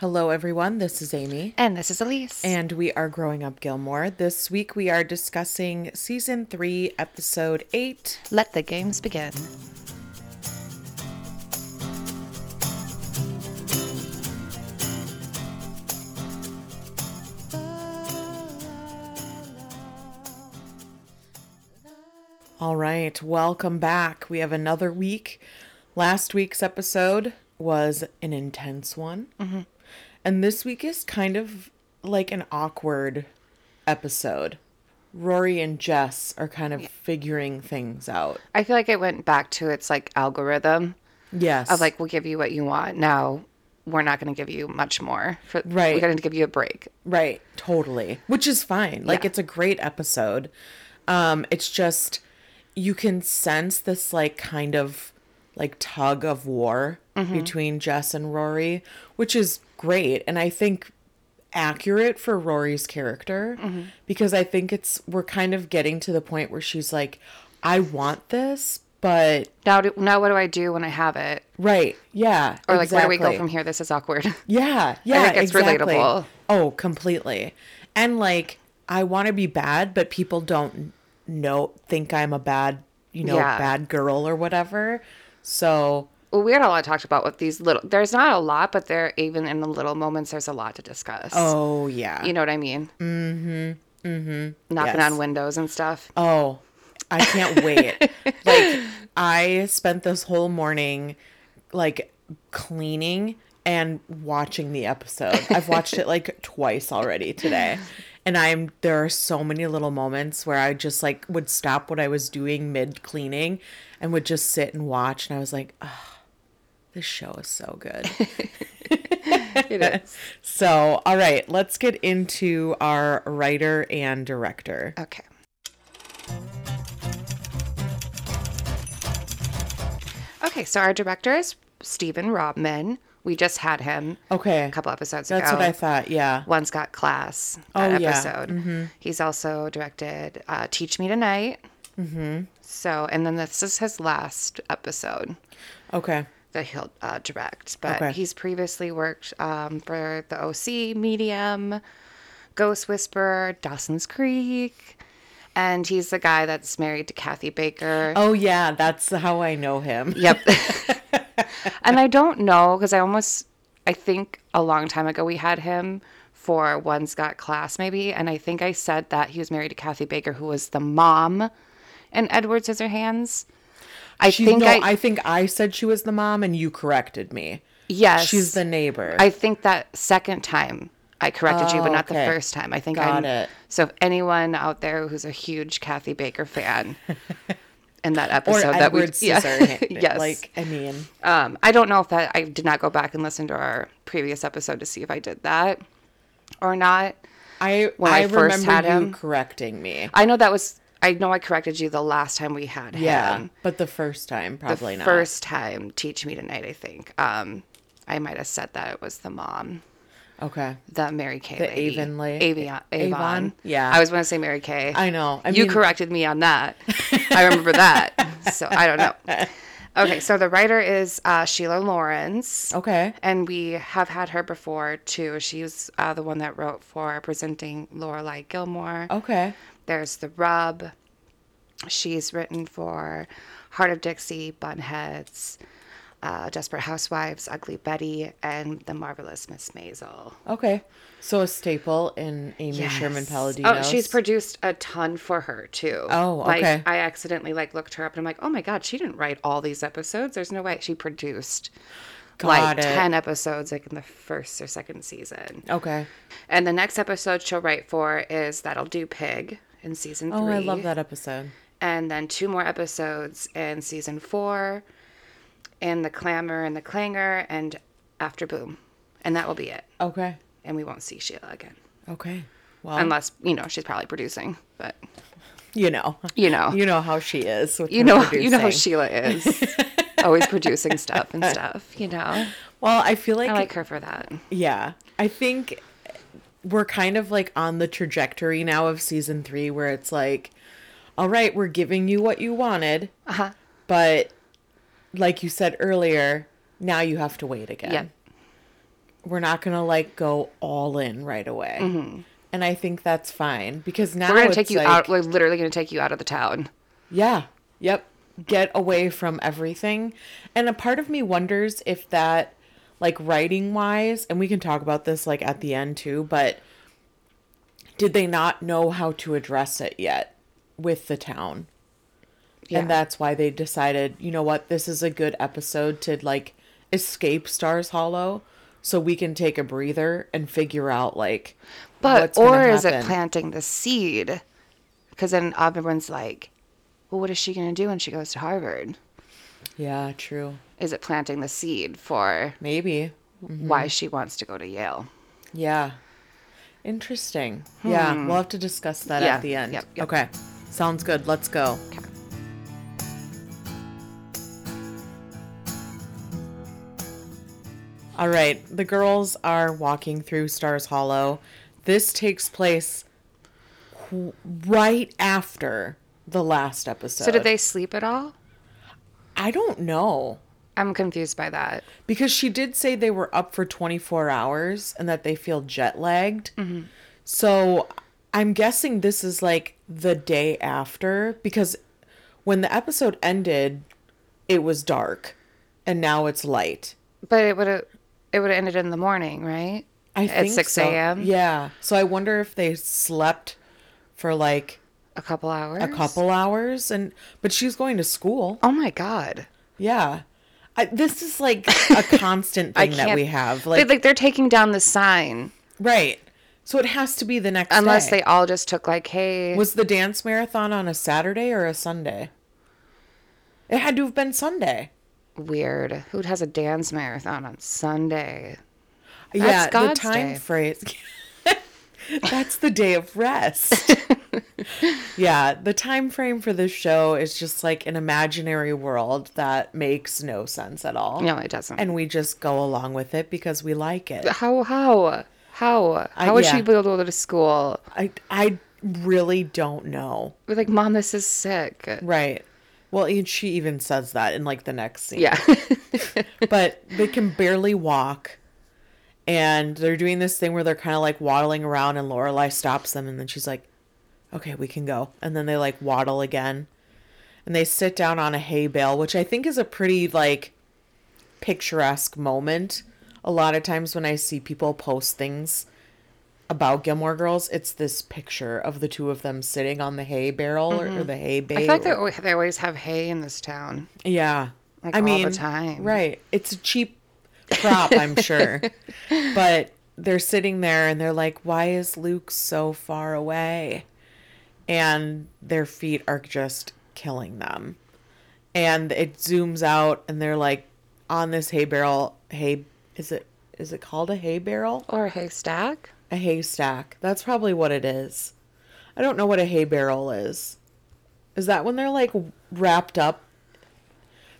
Hello, everyone. This is Amy. And this is Elise. And we are Growing Up Gilmore. This week we are discussing season three, episode eight. Let the games begin. All right, welcome back. We have another week. Last week's episode was an intense one. Mm-hmm. And this week is kind of like an awkward episode. Rory and Jess are kind of figuring things out. I feel like it went back to its like algorithm Yes. of like, we'll give you what you want. Now we're not going to give you much more. For, Right. We're going to give you a break. Right, totally. Which is fine. Like Yeah. it's a great episode. Um it's just you can sense this like kind of like tug of war between Jess and Rory, which is great and I think accurate for Rory's character because I think it's we're kind of getting to the point where she's like I want this, but Now, do, now what do I do when I have it? right. Yeah. Or like, where do we go from here? This is awkward. Yeah, yeah, think it's exactly. relatable. Oh, completely. And like, I want to be bad, but people don't know think I'm a bad, you know, Yeah. bad girl or whatever. So well, we had a lot talked about with these little, there's not a lot, but there, even in the little moments, there's a lot to discuss. oh yeah. You know what I mean? Mm-hmm. Mm-hmm. Knocking Yes. on windows and stuff. Oh, I can't wait. like I spent this whole morning like cleaning and watching the episode. I've watched it like twice already today. And I'm there are so many little moments where I just like would stop what I was doing mid cleaning and would just sit and watch and I was like, oh, this show is so good. It is. so, all right, let's get into our writer and director. Okay. Okay, so our director is Stephen Robman. We just had him Okay. a couple episodes That's ago. That's what I thought. Yeah. One's got class. Oh, That yeah. episode. He's also directed uh, Teach Me Tonight. Mm-hmm. So, and then this is his last episode Okay. That he'll uh, direct. But Okay. he's previously worked um, for the OC, Medium, Ghost Whisperer, Dawson's Creek. And he's the guy that's married to Kathy Baker. Oh yeah, that's how I know him. Yep. and I don't know because I almost, I think a long time ago we had him for One's Got Class maybe. And I think I said that he was married to Kathy Baker, who was the mom in Edward Scissorhands. I She, think no, I, I, think I said she was the mom, and you corrected me. yes. She's the neighbor. I think that second time I corrected you, but Oh, not okay. the first time. I think Got I'm, it. So if anyone out there who's a huge Kathy Baker fan, in that episode that we Scissorhands. yes, Like, I mean, Um, I don't know if that I did not go back and listen to our previous episode to see if I did that or not. I When I, I first remember had you him- correcting me. I know that was I know I corrected you the last time we had Yeah, him. but the first time The probably not. first time, teach me tonight. I think um, I might have said that it was the mom, Okay. the Mary Kay, The lady. Avon la- Avon, Avon? Avon. Yeah. I was going to say Mary Kay. I know. I you mean, corrected me on that. I remember that. So I don't know. Okay, so the writer is uh, Sheila Lawrence. Okay. And we have had her before too. She's uh, the one that wrote for presenting Lorelai Gilmore. Okay. There's the Rub. She's written for Hart of Dixie, Bunheads, uh, Desperate Housewives, Ugly Betty, and The Marvelous Miss Maisel. Okay. So a staple in Amy Sherman Yes. Palladino. Oh, she's produced a ton for her too. Oh, like, okay. I accidentally like looked her up and I'm like, oh my god, she didn't write all these episodes. There's no way she produced Got like it. ten episodes like in the first or second season. Okay. And the next episode she'll write for is That'll Do Pig in season three. Oh, I love that episode. And then two more episodes in season four, in The Clamor and the Clangor, and After Boom. And that will be it. Okay. And we won't see Sheila again. Okay. Well, Unless, you know, she's probably producing. But, you know, you know. you know how she is. With You know, you know how. Sheila is. Always producing stuff and stuff, you know. Well, I feel like, I like her for that. yeah, I think we're kind of like on the trajectory now of season three where it's like, all right, we're giving you what you wanted, Uh-huh. but like you said earlier, now you have to wait again. Yeah. we're not gonna like go all in right away. And I think that's fine because now Mm-hmm. We're gonna take you like, out. We're literally gonna take you out of the town. Yeah. Yep. Get away from everything. And a part of me wonders if that, like, writing wise, and we can talk about this, like, at the end too, but did they not know how to address it yet with the town? Yeah. And that's why they decided, you know what, this is a good episode to, like, escape Stars Hollow so we can take a breather and figure out, like, But or is it planting the seed? Because then everyone's like, "Well, what is she gonna do when she goes to Harvard? Yeah, true. Is it planting the seed for Maybe. why she wants to go to Yale?" Yeah. Interesting. Yeah, we'll have to discuss that Hmm. Yeah, at the end. yep, yep. Okay. Sounds good. Let's go. Okay. All right. The girls are walking through Stars Hollow. This takes place qu- right after the last episode. So did they sleep at all? I don't know. I'm confused by that. Because she did say they were up for 24 hours and that they feel jet lagged. Mm-hmm. So I'm guessing this is like the day after because when the episode ended, it was dark and now it's light. But it would have it would have ended in the morning, right? I At think 6 so. a.m.? Yeah. So I wonder if they slept for like A couple hours. a couple hours and but she's going to school. Oh my god. Yeah. I, this is like a constant thing that we have. They, Like, like they're taking down the sign right. So it has to be the next unless day. they all just took like, "Hey, Was the dance marathon on a Saturday or a Sunday? It had to have been Sunday. weird. Who has a dance marathon on Sunday?" yeah, God's the time day. phrase. That's the day of rest. yeah, the time frame for this show is just like an imaginary world that makes no sense at all. No, it doesn't. And we just go along with it because we like it. how how how how would yeah. she be able to go to school? I I really don't know. We're like, "Mom, this is sick." Right. Well, and she even says that in like the next scene. Yeah. but they can barely walk and they're doing this thing where they're kind of like waddling around and Lorelai stops them and then she's like okay we can go and then they like waddle again and they sit down on a hay bale which i think is a pretty like picturesque moment a lot of times when i see people post things about Gilmore Girls, it's this picture of the two of them sitting on the hay barrel or, or the hay bale. I feel like they always, they always have hay in this town. Yeah. Like, I all the time. Right. It's a cheap prop, I'm sure. But they're sitting there and they're like, why is Luke so far away? And their feet are just killing them. And it zooms out and they're like on this hay barrel. Hay, is it, is it called a hay barrel? Or a haystack. A haystack. That's probably what it is. I don't know what a hay barrel is. Is that when they're like wrapped up?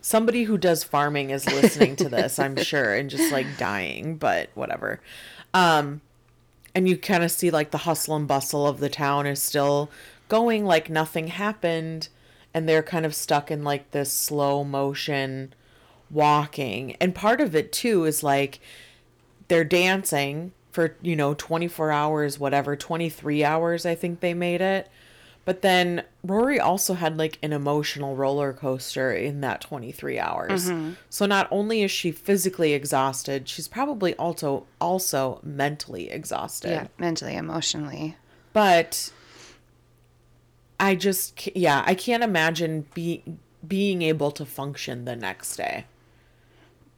Somebody who does farming is listening to this, I'm sure, and just like dying, but whatever. Um, and you kind of see like the hustle and bustle of the town is still going like nothing happened, and they're kind of stuck in like this slow motion walking. And part of it too is like they're dancing for you know 24 hours whatever 23 hours i think they made it but then rory also had like an emotional roller coaster in that 23 hours. Mm-hmm. So not only is she physically exhausted she's probably also also mentally exhausted. Yeah, mentally, emotionally. but i just yeah i can't imagine be, being able to function the next day.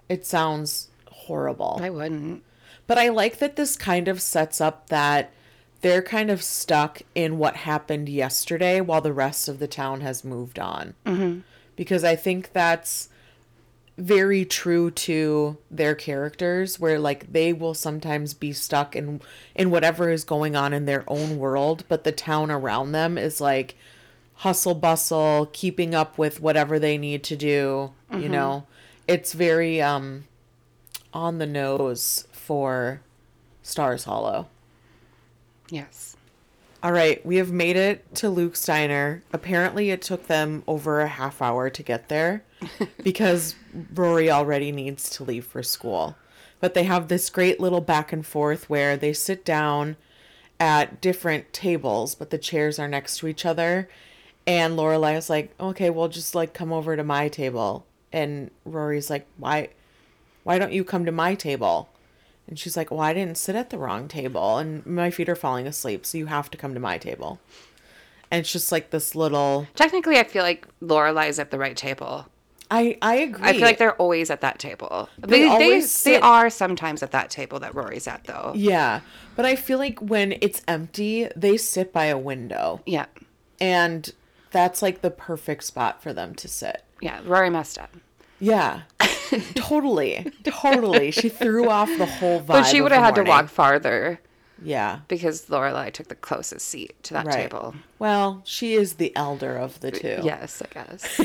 It sounds horrible. I wouldn't. but I like that this kind of sets up that they're kind of stuck in what happened yesterday while the rest of the town has moved on. Mm-hmm. Because I think that's very true to their characters where like they will sometimes be stuck in in whatever is going on in their own world but the town around them is like hustle bustle keeping up with whatever they need to do you know it's very um on the nose for Stars Hollow. Yes. All right, we have made it to Luke's diner. Apparently, it took them over a half hour to get there because Rory already needs to leave for school. But they have this great little back and forth where they sit down at different tables, but the chairs are next to each other. And Lorelai is like, okay, well, just like come over to my table. And Rory's like, why, why don't you come to my table? And she's like, well, I didn't sit at the wrong table, and my feet are falling asleep, so you have to come to my table. And it's just like this little. Technically, I feel like Lorelai's at the right table. I I agree. I feel like they're always at that table. They They they, always they are sometimes at that table that Rory's at though. Yeah, but I feel like when it's empty, they sit by a window, Yeah. and that's like the perfect spot for them to sit. Yeah. Rory messed up. Yeah, totally, totally. She threw off the whole vibe. But she would have had to walk farther Yeah, because Lorelai took the closest seat to that right. table. Well, she is the elder of the two. Yes, I guess.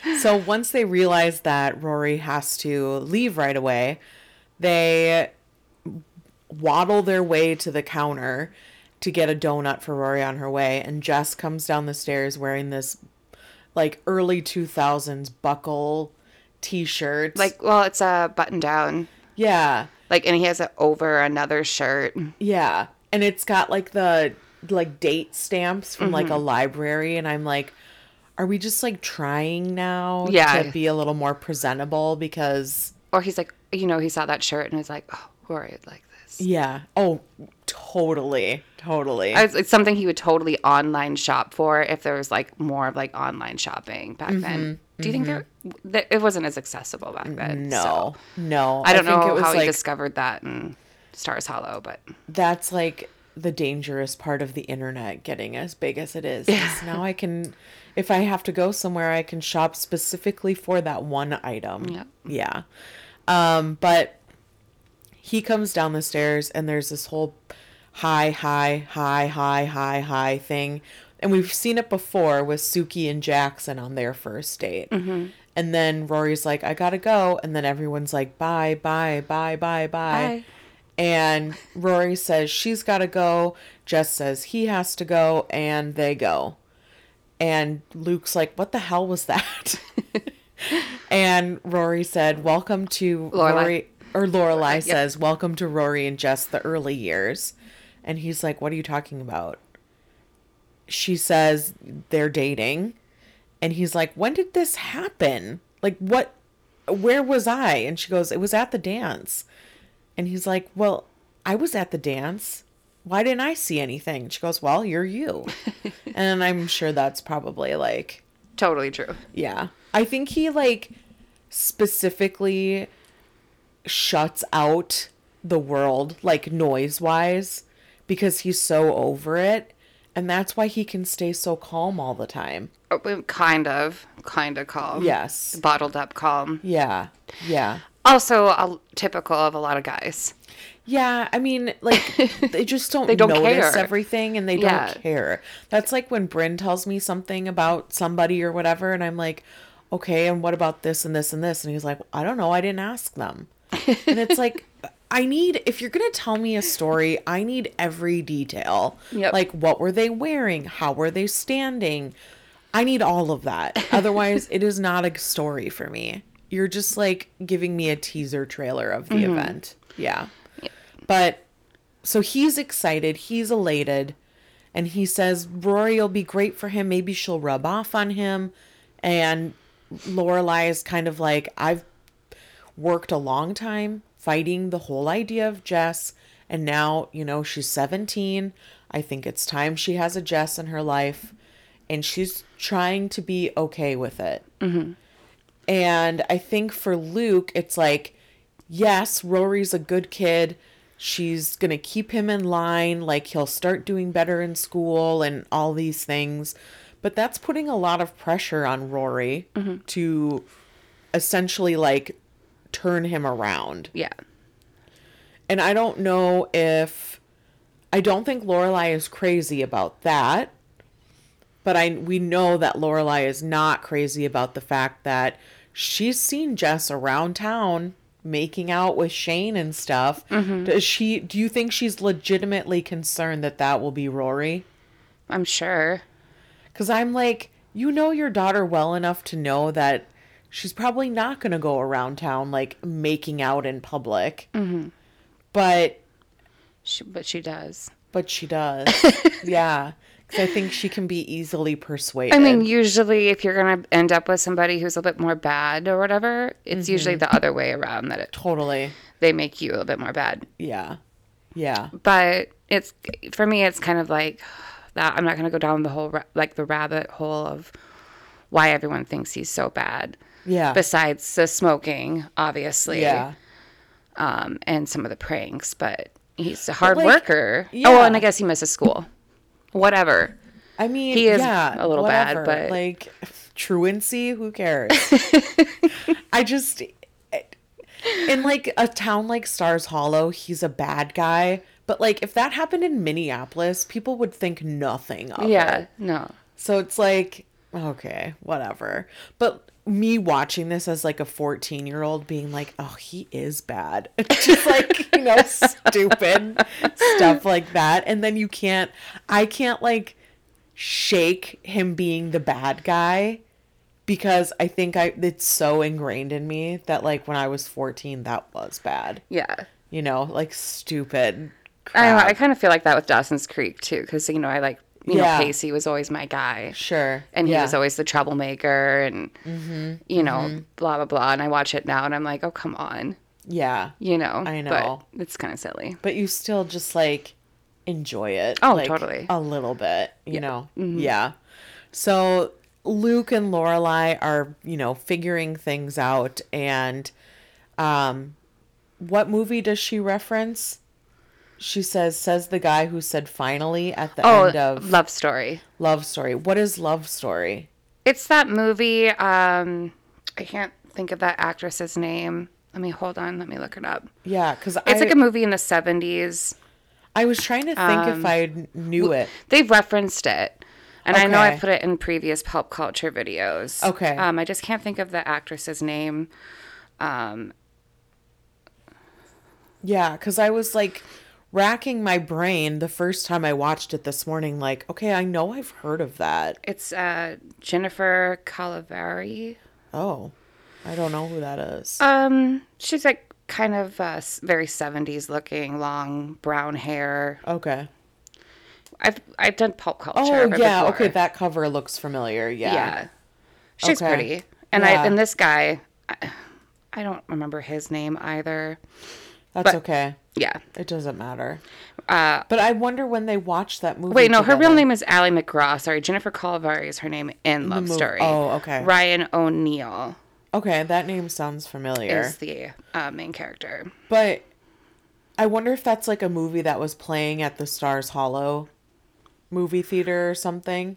So once they realize that Rory has to leave right away, they waddle their way to the counter to get a donut for Rory on her way. And Jess comes down the stairs wearing this like early 2000s buckle t shirt. like, well, it's a button down. yeah, Like, and he has it over another shirt. yeah. And it's got like the like date stamps from like a library. And I'm like, are we just like trying now Yeah. to be a little more presentable? Because Or he's like, you know, he saw that shirt and was like, oh, Rory would like this. Yeah. Oh, totally. Totally. It's, it's something he would totally online shop for if there was like more of like online shopping back Mm-hmm. then. Do you think there, th- it wasn't as accessible back then? no. so No. I don't think know it was how he discovered that in Stars Hollow, but that's like the dangerous part of the internet getting as big as it is. 'cause Now I can if I have to go somewhere I can shop specifically for that one item. Yep. Yeah. Um but he comes down the stairs and there's this whole high high high high high high thing and we've seen it before with Sookie and Jackson on their first date. Mm-hmm. And then Rory's like, I gotta go. And then everyone's like, bye, bye, bye, bye, bye. Bye. And Rory says she's gotta go. Jess says he has to go. And they go. And Luke's like, what the hell was that? and Rory said, welcome to Lorelai. Rory. Or Lorelai says, welcome to Rory and Jess, the early years. And he's like, what are you talking about? She says they're dating and he's like when did this happen? Like what where was i? And she goes it was at the dance. And he's like well i was at the dance. Why didn't i see anything? She goes well you're you. And i'm sure that's probably like totally true. yeah. I think he like specifically shuts out the world like noise wise because he's so over it and that's why he can stay so calm all the time Uh, Kind of, kind of calm. yes Bottled up calm. yeah yeah Also, a, typical of a lot of guys. yeah i mean like they just don't, They don't notice care. everything and they Yeah. don't care that's like when bryn tells me something about somebody or whatever and i'm like okay and what about this and this and this and he's like i don't know i didn't ask them and it's like i need if you're gonna tell me a story i need every detail. Yep. like what were they wearing? How were they standing? I need all of that. Otherwise it is not a story for me. You're just like giving me a teaser trailer of the mm-hmm. event. Yeah. But so he's excited he's elated and he says rory will be great for him. Maybe she'll rub off on him. And lorelai is kind of like i've worked a long time fighting the whole idea of Jess and now, you know, she's 17. I think it's time she has a Jess in her life and she's trying to be okay with it. Mm-hmm. And I think for Luke, it's like, yes, Rory's a good kid. She's going to keep him in line. Like, he'll start doing better in school and all these things. But that's putting a lot of pressure on Rory mm-hmm. to essentially, like, turn him around. Yeah. And I don't know if I don't think Lorelai is crazy about that. But I we know that Lorelai is not crazy about the fact that she's seen Jess around town making out with Shane and stuff. Mm-hmm. Does she do you think she's legitimately concerned that that will be Rory? I'm sure. Cuz I'm like, you know your daughter well enough to know that she's probably not going to go around town like making out in public. Mm-hmm. But She, but she does. but she does. yeah. Cuz I think she can be easily persuaded. I mean, usually if you're gonna end up with somebody who's a bit more bad or whatever, it's mm-hmm. usually the other way around that it, totally. they make you a bit more bad. Yeah. Yeah. But it's for me, it's kind of like that. I'm not gonna go down the whole like the rabbit hole of why everyone thinks he's so bad. Yeah. Besides the smoking, obviously, yeah. um, and some of the pranks, but he's a hard like, worker. Oh, and I guess he misses school. Whatever. I mean, He is yeah, a little bad, but- like truancy, who cares? I just in like a town like Stars Hollow, he's a bad guy. But like if that happened in Minneapolis, people would think nothing of Yeah. it. No. So it's like, okay, whatever. But me watching this as like a 14 year old being like, oh, he is bad. Just like, you know, stupid stuff like that. And then you can't, I can't like shake him being the bad guy because I think I, it's so ingrained in me that like when I was 14, that was bad. Yeah. You know, like stupid. I know. I kind of feel like that with Dawson's Creek too, because you know I like you Yeah. know Pacey was always my guy, Sure. and he yeah. Mm-hmm. was always the troublemaker, and you know blah blah blah. And I watch it now, and I'm like, oh come on, Yeah. you know. I know. but it's kind of silly. but you still just like enjoy it. Oh, like, totally. A little bit, you know. Yeah. So Luke and Lorelai are, you know, figuring things out and um what movie does she reference? She says says the guy who said finally at the Oh, end of love story. Love Story. What is Love Story? It's that movie. Um, I can't think of that actress's name. Let me hold on. Let me look it up. Yeah, I It's like a movie in the 70s. I was trying to think if I knew it. They've referenced it. And I know I put it in previous pulp culture videos. Okay. Um, I just can't think of the actress's name. Um, Yeah, because I was like racking my brain the first time I watched it this morning, like, okay, I know I've heard of that. it's uh, Jennifer Cavilleri. Oh, I don't know who that is. Um, she's like kind of uh, very 70s looking, long brown hair. okay. I've I've done pulp culture. Oh, yeah. before. Okay, that cover looks familiar. Yeah. Yeah. She's Okay. pretty. And Yeah. I and this guy, I, I don't remember his name either. That's But- okay. Yeah. It doesn't matter. Uh, But I wonder when they watch that movie. Wait, no, her real name is Ali MacGraw. Sorry, Jennifer Cavilleri is her name in Love mov- Story. oh, okay. Ryan O'Neal Okay, that name sounds familiar. is the uh, main character. But I wonder if that's like a movie that was playing at the Stars Hollow movie theater or something.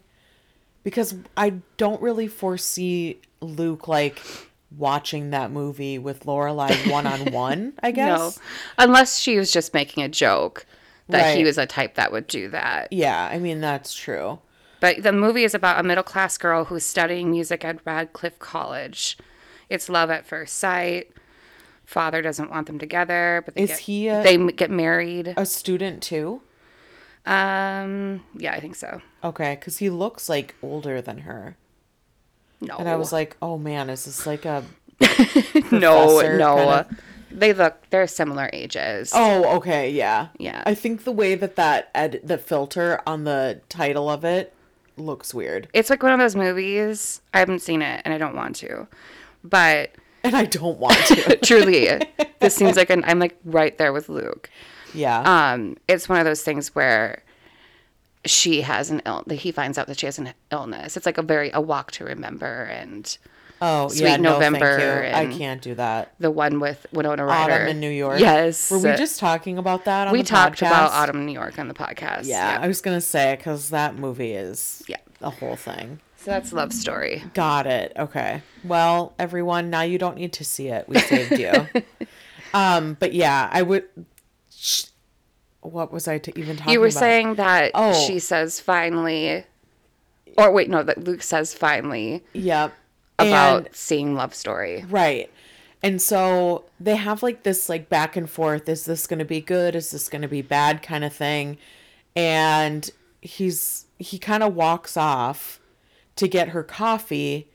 Because I don't really foresee Luke like watching that movie with Lorelai one on one, I guess. No, unless she was just making a joke that he was a type that would do that. Yeah, I mean that's true. But the movie is about a middle class girl who's studying music at Radcliffe College. It's love at first sight. Father doesn't want them together, but they Is get, he a- they get married. A student too? Um, yeah, I think so. Okay, because he looks like older than her. No, And I was like, oh man, is this like a. no, no. kind of- They look they're similar ages. Oh, okay, yeah. Yeah. I think the way that that ed- the filter on the title of it looks weird. It's like one of those movies. I haven't seen it and I don't want to. But And I don't want to. truly, this seems like an I'm like right there with Luke. yeah. Um, it's one of those things where she has an ill that he finds out that she has an illness. It's like a very a walk to remember and oh, Sweet yeah. No, November you. I can't do that. the one with Winona Ryder. Autumn in New York. Yes. Were we just talking about that on we the talked about? Autumn in New York on the podcast. Yeah, I was gonna say because that movie is Yeah. a whole thing. So that's love story. Got it. Okay. Well, everyone, now you don't need to see it. We saved you. um, but yeah, I would. sh- What was I to even talking You were about? saying that Oh. she says finally, or wait, no, that Luke says finally Yep. about And- seeing Love Story. Right. And so they have like this like back and forth is this going to be good is this going to be bad kind of thing and he's he kind of walks off to get her coffee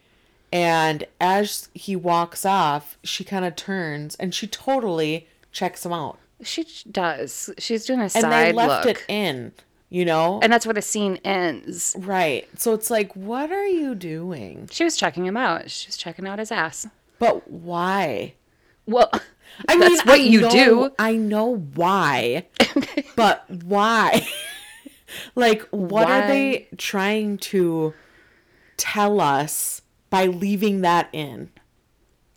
And as he walks off, she kind of turns and she totally checks him out. She does. She's doing a side. And side they left look. it in, you know? and that's where the scene ends. right. So it's like, what are you doing? She was checking him out. She was checking out his ass. But why? Well, I mean, That's what you know- do. I know why, but why? like, what Why? are they trying to tell us by leaving that in?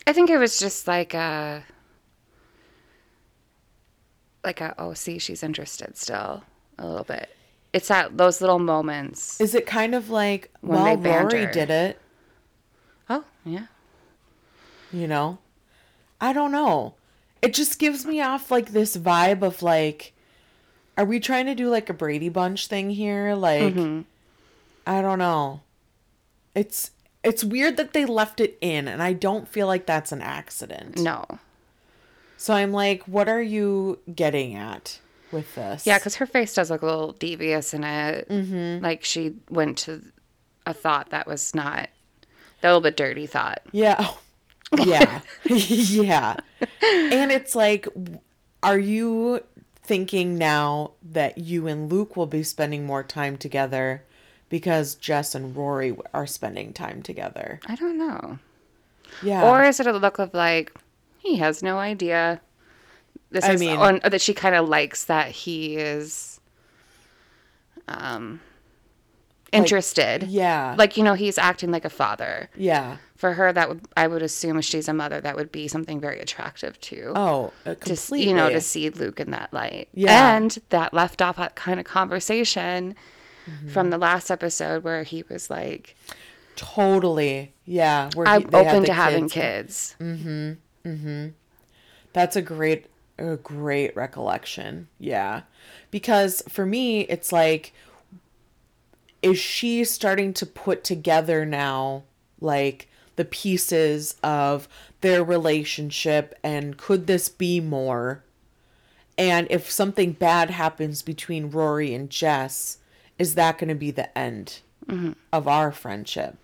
I think it was just like a like a oh see she's interested still a little bit. It's that those little moments. Is it kind of like, When well, they Rory did it, Oh yeah. you know? I don't know. It just gives me off like this vibe of like, are we trying to do like a Brady Bunch thing here? Like, Mm-hmm. I don't know. It's it's weird that they left it in, and I don't feel like that's an accident. No. So I'm like, what are you getting at with this? Yeah, because her face does look a little devious in it. Mm-hmm. Like she went to a thought that was not a little bit dirty thought. Yeah. Yeah. yeah. And it's like, are you thinking now that you and Luke will be spending more time together because Jess and Rory are spending time together? I don't know. Yeah. Or is it a look of like he has no idea? This I is, mean- or that she kind of likes that he is, um, interested. yeah. Like you know, he's acting like a father. yeah. For her, that would I would assume if she's a mother, that would be something very attractive too. Oh, uh, to you know to see Luke in that light. Yeah. And that left off that kind of conversation Mm-hmm. from the last episode where he was like, Totally. Yeah. Where he- "I'm open to having kids. Kids." That's a great a great recollection. Yeah. Because for me it's like is she starting to put together now like the pieces of their relationship and could this be more? And if something bad happens between Rory and Jess, is that going to be the end mm-hmm. of our friendship?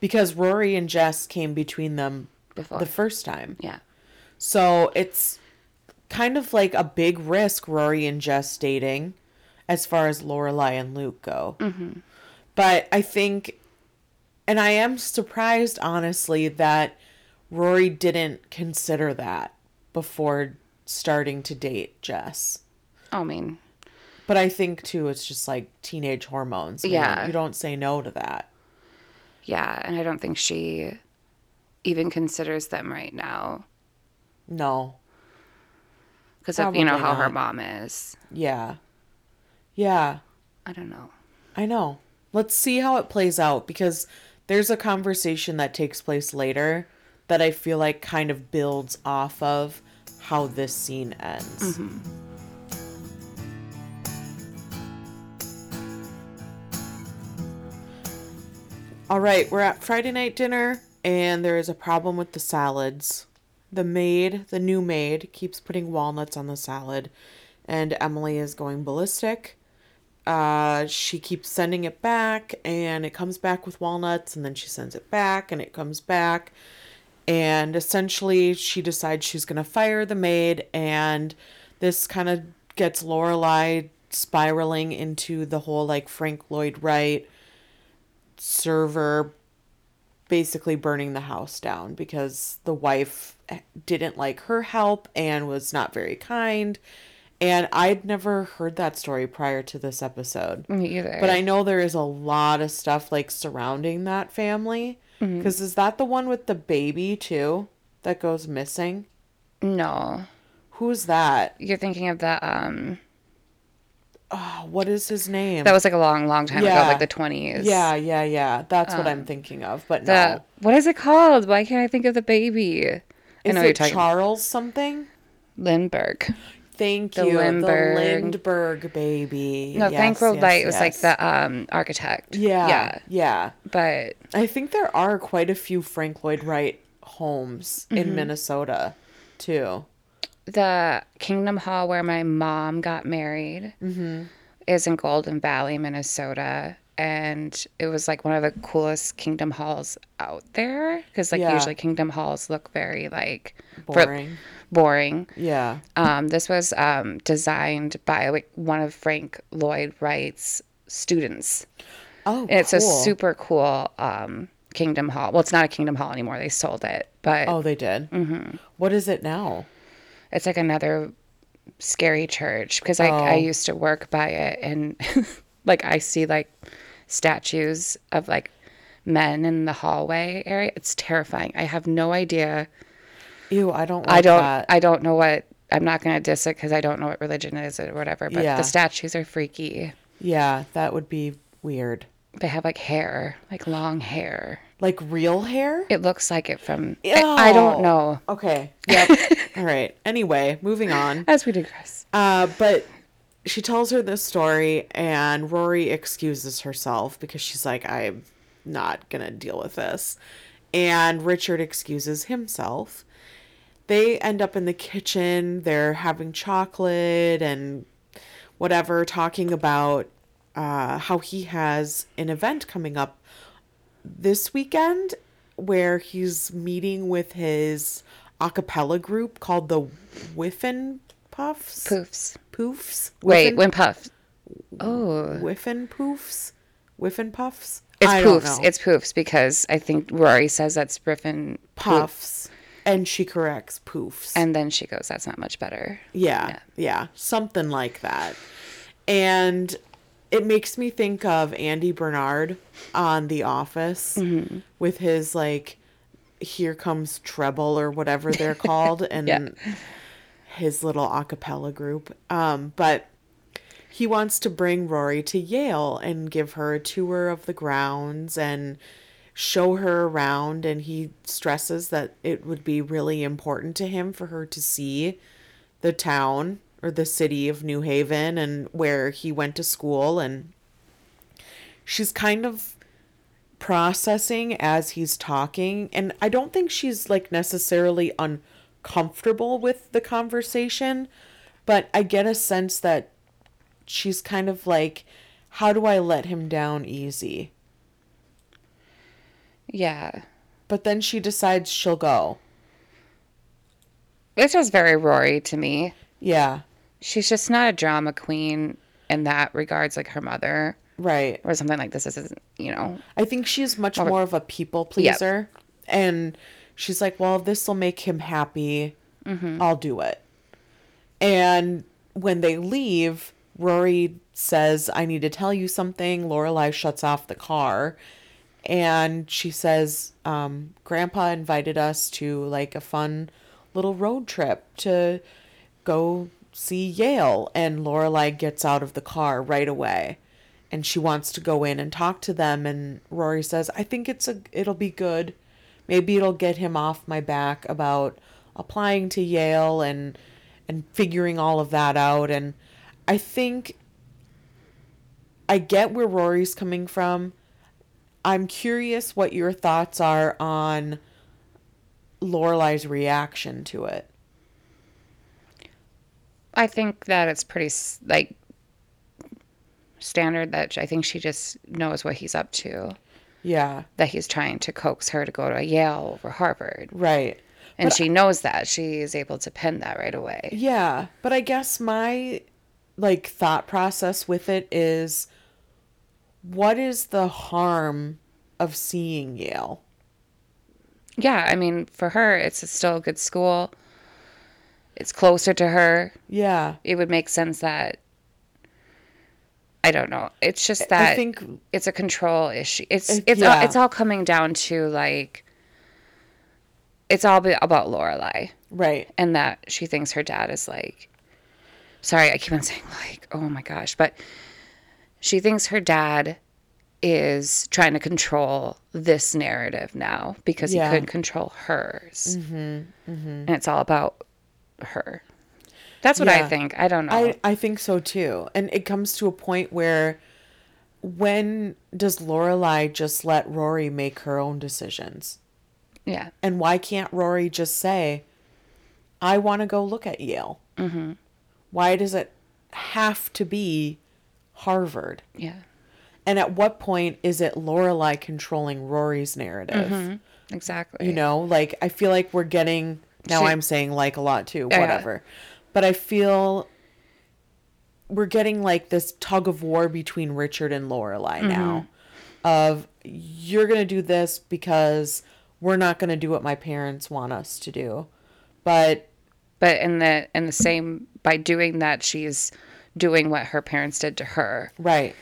Because Rory and Jess came between them Before. the first time. Yeah. So it's kind of like a big risk Rory and Jess dating as far as Lorelai and Luke go. Mm-hmm. But I think, and I am surprised honestly that Rory didn't consider that before starting to date Jess. I mean, But I think too, it's just like teenage hormones. man. Yeah. You don't say no to that. yeah, and I don't think she even considers them right now No. because of you know how her mom is. Yeah. Yeah. I don't know. I know. Let's see how it plays out because there's a conversation that takes place later that I feel like kind of builds off of how this scene ends. All right, we're at Friday night dinner and there is a problem with the salads. The maid, the new maid, keeps putting walnuts on the salad. And Emily is going ballistic. Uh, she keeps sending it back and it comes back with walnuts and then she sends it back and it comes back. And essentially she decides she's going to fire the maid and this kind of gets Lorelai spiraling into the whole like frank lloyd wright server basically burning the house down because the wife didn't like her help and was not very kind and I'd never heard that story prior to this episode. Me either. But I know there is a lot of stuff like surrounding that family. Mm-hmm. Because is that the one with the baby too that goes missing? no, Who's that? you're thinking of that. Um, Oh, what is his name? that was like a long, long time Yeah. ago, like the twenties. yeah, yeah, yeah. That's what I'm thinking of. But The no. what is it called? Why can't I think of the baby? I Is know it you're talking Charles something? Lindbergh. Thank The you. Lindbergh. The Lindbergh baby. No, Yes, Frank Lloyd yes, Wright was like the um architect. Yeah, Yeah. yeah. But I think there are quite a few Frank Lloyd Wright homes Mm-hmm. in Minnesota, too. The Kingdom Hall where my mom got married is in Golden Valley, Minnesota. and it was like one of the coolest kingdom halls out there because like Yeah. usually kingdom halls look very like Boring. boring. Yeah. Um, this was um, designed by like one of Frank Lloyd Wright's students. Oh, And it's a super cool um, kingdom hall. Well, it's not a kingdom hall anymore. They sold it, but Oh, they did. Mm-hmm. What is it now? It's like another scary church because I, I Oh. used to work by it and like I see like statues of like men in the hallway area. It's terrifying. I have no idea. Ew, I don't. Like I don't. That. I don't know what. I'm not going to diss it because I don't know what religion is or whatever. But Yeah. the statues are freaky. yeah, that would be weird. They have like hair, like long hair. Like real hair. It looks like it from. I, I don't know. Okay. Yep. All right. Anyway, moving on. As we digress. Uh, but she tells her this story, and Rory excuses herself because she's like, I'm not going to deal with this. And Richard excuses himself. They end up in the kitchen. They're having chocolate and whatever, talking about uh, how he has an event coming up this weekend where he's meeting with his a cappella group called the Whiffin Puffs. Poofs. Poofs? Wait, Whiffin, when puff. Oh, Whiffin Poofs? Whiffin Puffs? it's I don't poofs. know. It's poofs because I think Rory says that's Griffin Puffs. And she corrects Poofs. and then she goes, "That's not much better." Yeah, yeah, something like that. And it makes me think of Andy Bernard on The Office Mm-hmm. with his like here comes treble or whatever they're called and Yeah. his little a cappella group. Um but he wants to bring Rory to Yale and give her a tour of the grounds and show her around and he stresses that it would be really important to him for her to see the town or the city of New Haven and where he went to school and she's kind of processing as he's talking and I don't think she's like necessarily uncomfortable with the conversation but I get a sense that she's kind of like how do I let him down easy? Yeah, but then she decides she'll go. This just very Rory to me. yeah She's just not a drama queen in that regards, like her mother right or something like this. This isn't, you know. I think she's much more of a people pleaser. And she's like, well, if this will make him happy, I'll do it. And when they leave, Rory says, I need to tell you something. Lorelai shuts off the car. And she says, um, Grandpa invited us to like a fun little road trip to go see Yale. And Lorelai gets out of the car right away and she wants to go in and talk to them and Rory says, "I think it's a it'll be good. Maybe it'll get him off my back about applying to Yale and and figuring all of that out and I think I get where Rory's coming from. I'm curious what your thoughts are on Lorelai's reaction to it. I think that it's pretty like standard that I think she just knows what he's up to. Yeah, That he's trying to coax her to go to Yale over Harvard. right. And she knows that. She is able to pin that right away. Yeah, but I guess my like thought process with it is what is the harm of seeing Yale? Yeah, I mean, for her, it's still a good school. It's closer to her. Yeah. It would make sense that. I don't know. It's just that I think it's a control issue. It's it's all, it's all coming down to like. It's all be- about Lorelai right. and that she thinks her dad is like. Sorry, I keep on saying like, oh my gosh, but she thinks her dad is trying to control this narrative now because Yeah. he couldn't control hers, mm-hmm, and it's all about her. That's what I think. I don't know. I I think so too. And it comes to a point where when does Lorelai just let Rory make her own decisions? yeah, And why can't Rory just say, I want to go look at Yale? Mm-hmm. Why does it have to be Harvard? yeah, And at what point is it Lorelai controlling Rory's narrative? Exactly. You know, like I feel like we're getting now I'm saying like a lot too, Yeah, yeah. whatever. But I feel we're getting like this tug of war between Richard and Lorelai Mm-hmm. now of you're going to do this because we're not going to do what my parents want us to do. But But in the in the same by doing that, she's doing what her parents did to her. right.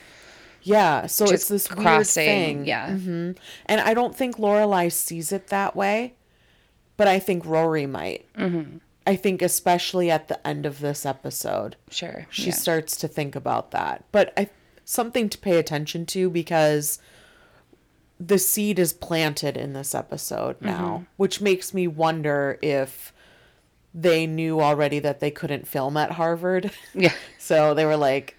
Yeah, so it's Just this weird crossing. thing. Yeah. hmm And I don't think Lorelai sees it that way, but I think Rory might. Mm-hmm. I think especially at the end of this episode, Sure. she yeah. starts to think about that. But I something to pay attention to because the seed is planted in this episode now, which makes me wonder if they knew already that they couldn't film at Harvard. Yeah. so they were like,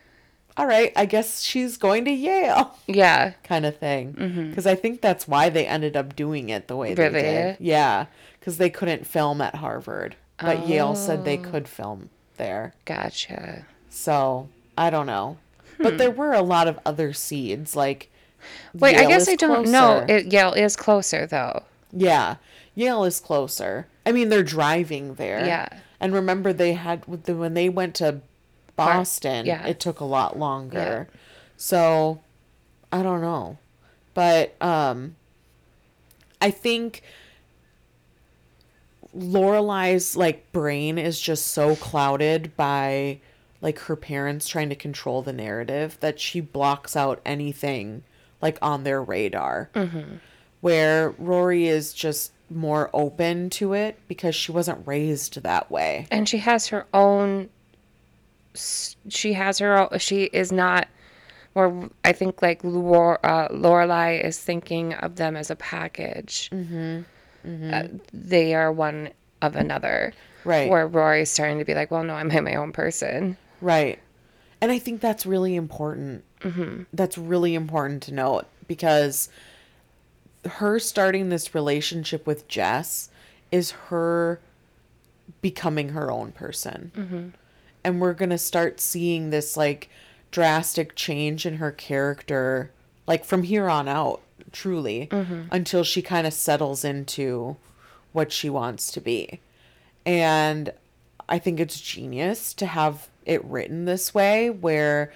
all right, I guess she's going to Yale Yeah. kind of thing. Because I think that's why they ended up doing it the way they did. Yeah, because they couldn't film at Harvard, but Yale said they could film there. Gotcha. So I don't know, but there were a lot of other seeds like. Wait, I guess I don't know. It, Yale is closer though. yeah, Yale is closer. I mean, they're driving there. Yeah. and remember they had when they went to Boston. yeah. it took a lot longer. Yeah. So I don't know, but um, I think Lorelai's like brain is just so clouded by like her parents trying to control the narrative that she blocks out anything like on their radar. Where Rory is just more open to it because she wasn't raised that way. And she has her own. She has her. own- She is not. Or I think like Lore, uh, Lorelai is thinking of them as a package. Mm-hmm. Uh, they are one of another. Right. Where Rory's starting to be like, well, no, I'm my own person. Right. And I think that's really important. Mm-hmm. That's really important to note because her starting this relationship with Jess is her becoming her own person. Mm-hmm. And we're going to start seeing this like drastic change in her character, like from here on out, truly, mm-hmm. until she kind of settles into what she wants to be. And I think it's genius to have it written this way where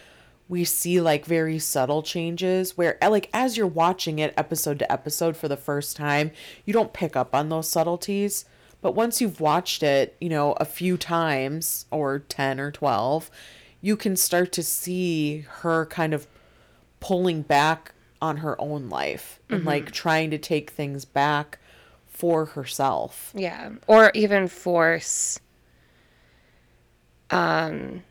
we see like very subtle changes where eh, like as you're watching it episode to episode for the first time, you don't pick up on those subtleties. But once you've watched it, you know, a few times or 10 or 12, you can start to see her kind of pulling back on her own life and like trying to take things back for herself. Yeah. Or even force um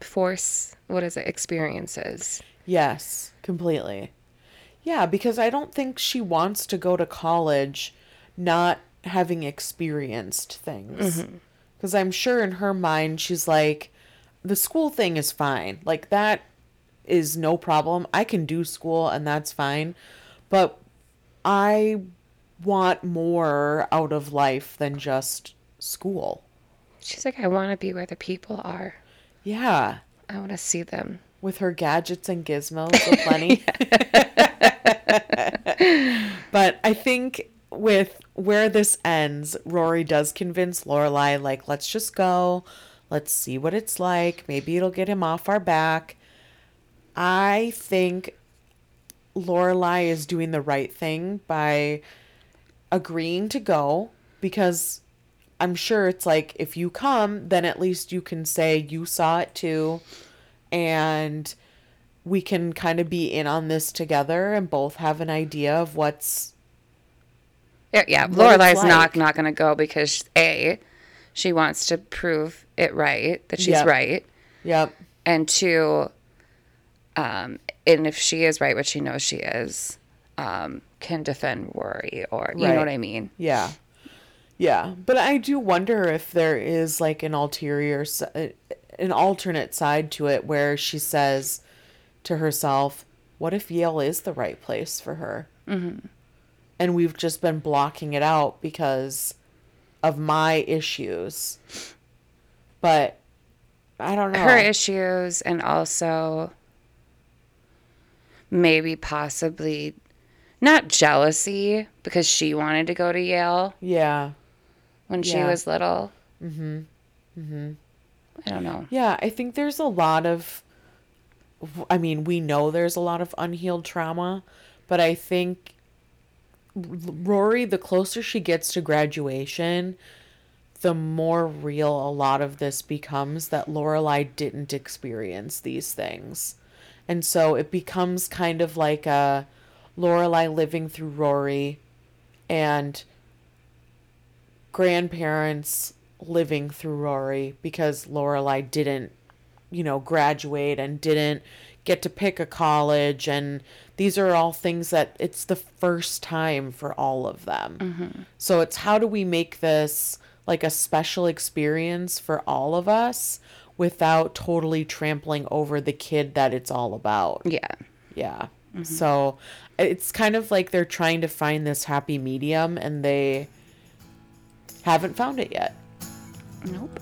force what is it? Experiences. Yes, completely. Yeah, because I don't think she wants to go to college not having experienced things. Because I'm sure in her mind, she's like, the school thing is fine. Like, that is no problem. I can do school and that's fine. But I want more out of life than just school. She's like, I want to be where the people are. Yeah. I want to see them. with her gadgets and gizmos plenty. but I think with where this ends, Rory does convince Lorelai, like, let's just go. Let's see what it's like. Maybe it'll get him off our back. I think Lorelai is doing the right thing by agreeing to go because I'm sure it's like if you come, then at least you can say you saw it too and we can kind of be in on this together and both have an idea of what's Yeah, yeah. What Lorelai's not not going to go because a, she wants to prove it right that she's Yep. right, yep and two, um, and if she is right, which she knows she is, um, can defend Rory or you know what I mean. yeah yeah but i do wonder if there is like an ulterior uh, an alternate side to it where she says to herself what if yale is the right place for her mm-hmm. and we've just been blocking it out because of my issues but I don't know. her issues and also maybe possibly not jealousy because she wanted to go to Yale yeah. when she Yeah. was little. Mm-hmm. Mm-hmm. I don't know. Yeah, I think there's a lot of I mean, we know there's a lot of unhealed trauma, but I think Rory the closer she gets to graduation, the more real a lot of this becomes that Lorelai didn't experience these things. And so it becomes kind of like uh, a Lorelai living through Rory and grandparents living through Rory because Lorelai didn't, you know, graduate and didn't get to pick a college. And these are all things that it's the first time for all of them. Mm-hmm. So it's how do we make this like a special experience for all of us without totally trampling over the kid that it's all about. Yeah. Yeah. So it's kind of like they're trying to find this happy medium and they haven't found it yet. Nope.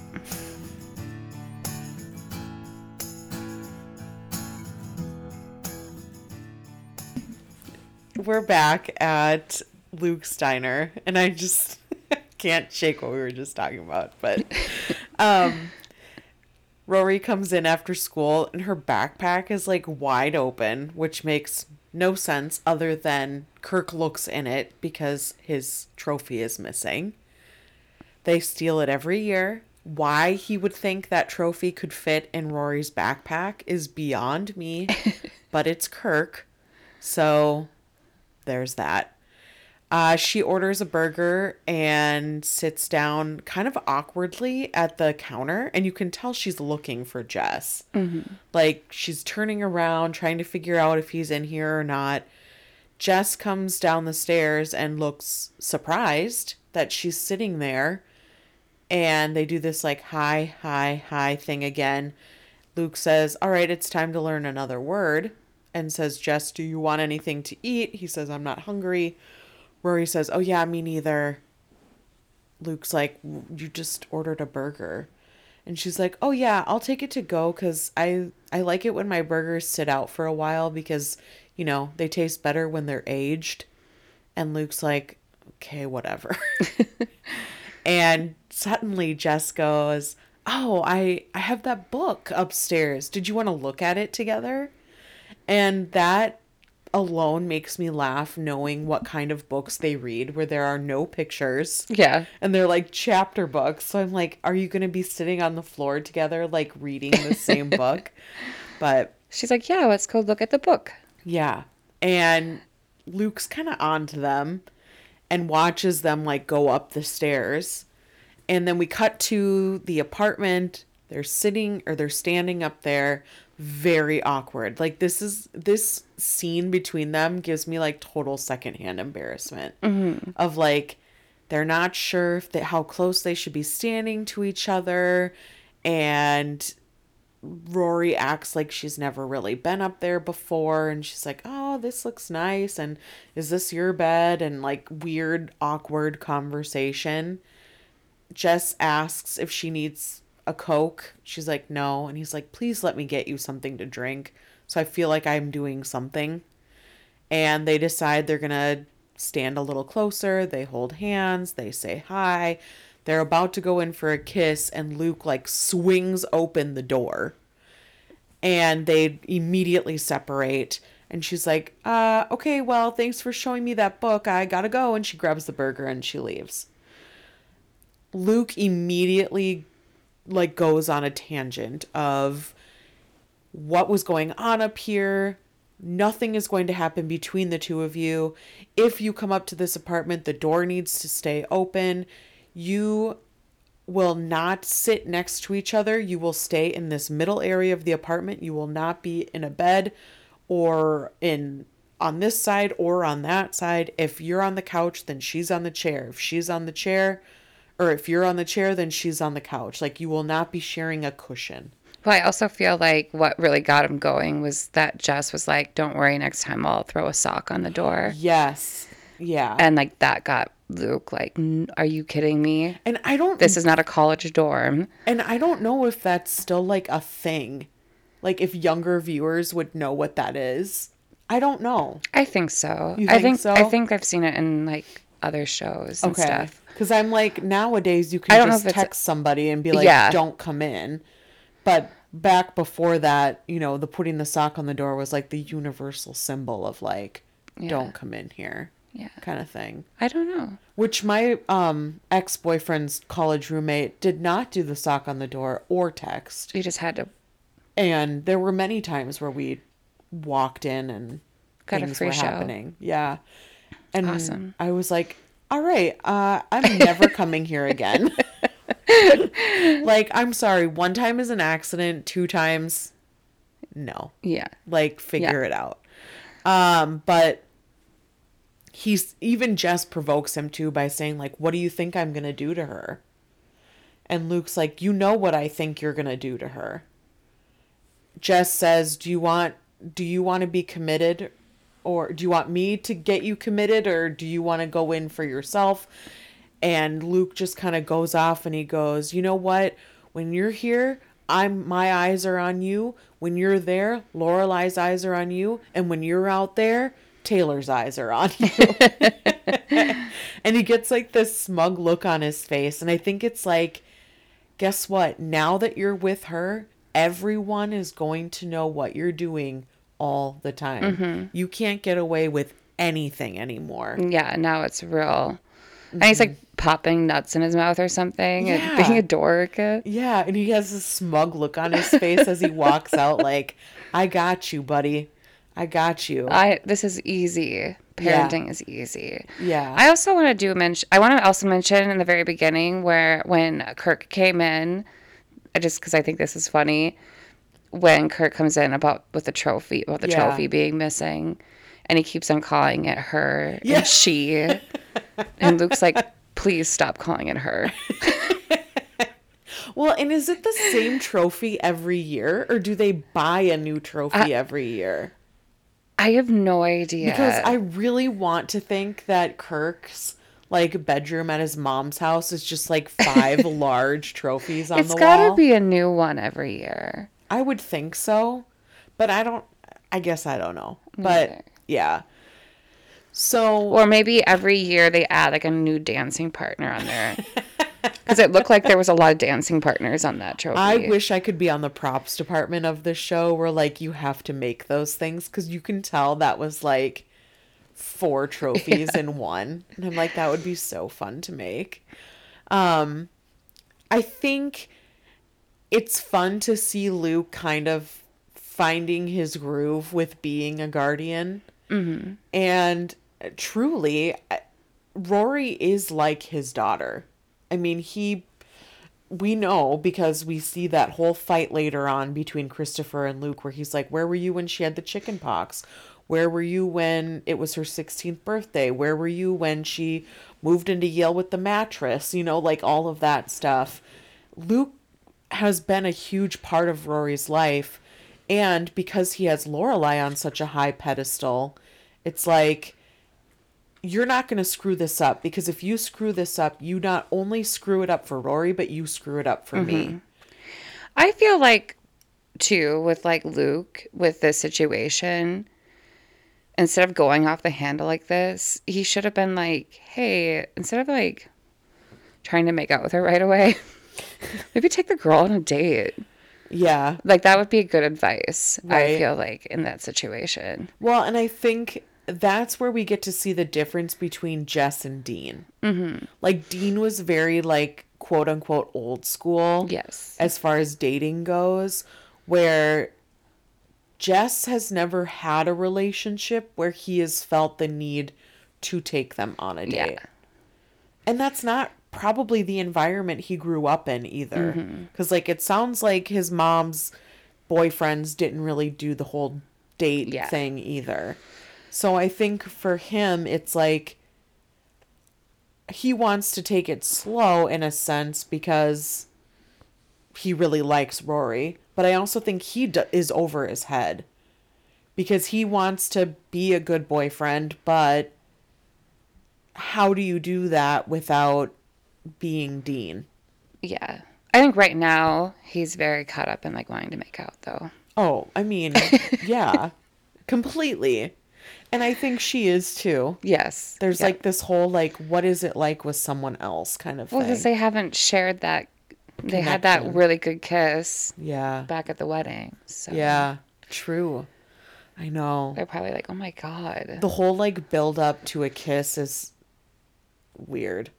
We're back at Luke's Diner and I just can't shake what we were just talking about, but um Rory comes in after school and her backpack is like wide open, which makes no sense other than Kirk looks in it because his trophy is missing. They steal it every year. Why he would think that trophy could fit in Rory's backpack is beyond me, but it's Kirk. So there's that. Uh, she orders a burger and sits down kind of awkwardly at the counter, and you can tell she's looking for Jess. Like she's turning around, trying to figure out if he's in here or not. Jess comes down the stairs and looks surprised that she's sitting there. And they do this like hi, hi, hi thing again. Luke says, All right, it's time to learn another word. And says, Jess, do you want anything to eat? He says, I'm not hungry. Rory says, Oh, yeah, me neither. Luke's like, You just ordered a burger. And she's like, "Oh yeah, I'll take it to go cuz I I like it when my burgers sit out for a while because, you know, they taste better when they're aged." And Luke's like, "Okay, whatever." and suddenly Jess goes, "Oh, I I have that book upstairs. Did you want to look at it together?" And that alone makes me laugh knowing what kind of books they read where there are no pictures Yeah. and they're like chapter books. So I'm like, are you going to be sitting on the floor together, like reading the same book? But She's like, yeah, let's go look at the book. yeah. And Luke's kind of on to them and watches them like go up the stairs. And then we cut to the apartment. They're sitting or they're standing up there. Very awkward. Like this is this scene between them gives me like total secondhand embarrassment mm-hmm. of like they're not sure if they, how close they should be standing to each other and Rory acts like she's never really been up there before and she's like, "Oh, this looks nice and is this your bed?" and like weird awkward conversation. Jess asks if she needs a coke. She's like, "No." And he's like, "Please let me get you something to drink." So I feel like I'm doing something. And they decide they're going to stand a little closer. They hold hands, they say hi. They're about to go in for a kiss and Luke like swings open the door. And they immediately separate and she's like, "Uh, okay, well, thanks for showing me that book. I got to go." And she grabs the burger and she leaves. Luke immediately like goes on a tangent of what was going on up here. Nothing is going to happen between the two of you. If you come up to this apartment, the door needs to stay open. You will not sit next to each other. You will stay in this middle area of the apartment. You will not be in a bed or in on this side or on that side. If you're on the couch, then she's on the chair. If she's on the chair, or if you're on the chair, then she's on the couch. Like you will not be sharing a cushion. Well, I also feel like what really got him going was that Jess was like, "Don't worry, next time I'll throw a sock on the door," Yes. Yeah. and like that got Luke, like, "N- are you kidding me? And I don't This is not a college dorm. and I don't know if that's still like a thing. Like if younger viewers would know what that is. I don't know. I think so. You I think think so? I think I've seen it in like other shows and stuff. Because I'm like, nowadays you I can don't know just if text somebody and be like, Yeah. don't come in. But back before that, you know, the putting the sock on the door was like the universal symbol of like, don't come in here Yeah. kind of thing. I don't know. Which my um, ex boyfriend's college roommate did not do the sock on the door or text. We just had to And there were many times where we walked in and Got a things free were show. happening. Yeah. And Awesome. I was like, all right, uh, I'm never coming here again. like, I'm sorry. One time is an accident, two times, no. Yeah. Like, figure it out. Um, but he's even Jess provokes him too by saying, like, what do you think I'm gonna do to her? And Luke's like, you know what I think you're gonna do to her. Jess says, do you want do you want to be committed or do you want me to get you committed or do you want to go in for yourself? And Luke just kind of goes off and he goes, "You know what? When you're here, I'm my eyes are on you. When you're there, Lorelai's eyes are on you, and when you're out there, Taylor's eyes are on you." and he gets like this smug look on his face, and I think it's like guess what? Now that you're with her, everyone is going to know what you're doing all the time. Mm-hmm. You can't get away with anything anymore. Yeah, now it's real. And he's like mm-hmm. popping nuts in his mouth or something Yeah. and being a dork. Yeah, and he has a smug look on his face as he walks out like, "I got you, buddy. I got you." I this is easy. Parenting is easy. Yeah. I also want to do mention. I want to also mention in the very beginning where when Kirk came in, I just because I think this is funny, when Kirk comes in about with the trophy about the Yeah. trophy being missing, and he keeps on calling it her Yeah. and she, and Luke's like, please stop calling it her. Well, and is it the same trophy every year or do they buy a new trophy uh, every year? I have no idea Because I really want to think that Kirk's like bedroom at his mom's house is just like five large trophies on it's the wall. It's got to be a new one every year. I would think so, but I don't. I guess I don't know. But neither. yeah. So Or maybe every year they add like a new dancing partner on there. Because it looked like there was a lot of dancing partners on that trophy. I wish I could be on the props department of the show where like you have to make those things because you can tell that was like four trophies in one. And I'm like, that would be so fun to make. Um I think it's fun to see Luke kind of finding his groove with being a guardian. Mm-hmm. And truly, Rory is like his daughter. I mean, he we know because we see that whole fight later on between Christopher and Luke where he's like, Where were you when she had the chicken pox? Where were you when it was her 16th birthday? Where were you when she moved into Yale with the mattress? You know, like all of that stuff. Luke has been a huge part of Rory's life. And because he has Lorelai on such a high pedestal, it's like you're not going to screw this up because if you screw this up, you not only screw it up for Rory, but you screw it up for me. Mm-hmm. I feel like too with like Luke with this situation, instead of going off the handle like this, he should have been like, hey, instead of like trying to make out with her right away, maybe take the girl on a date. Yeah. Like that would be good advice. I feel like in that situation. Well, and I think that's where we get to see the difference between Jess and Dean. Mm-hmm. Like, Dean was very, like, quote unquote, old school. Yes. As far as dating goes, where Jess has never had a relationship where he has felt the need to take them on a Yeah. date. And that's not probably the environment he grew up in either. Mm-hmm. Because, like, it sounds like his mom's boyfriends didn't really do the whole date Yeah. thing either. So I think for him, it's like he wants to take it slow in a sense because he really likes Rory. But I also think he d- is over his head because he wants to be a good boyfriend, but how do you do that without being Dean? Yeah. I think right now he's very caught up in like wanting to make out though. Oh, I mean, yeah, completely. And I think she is too. Yes. There's Yeah. like this whole like, what is it like with someone else kind of well, thing. because they haven't shared that. They had that really good kiss yeah, back at the wedding. So yeah, true. I know. they're probably like, oh my god. The whole like build up to a kiss is weird.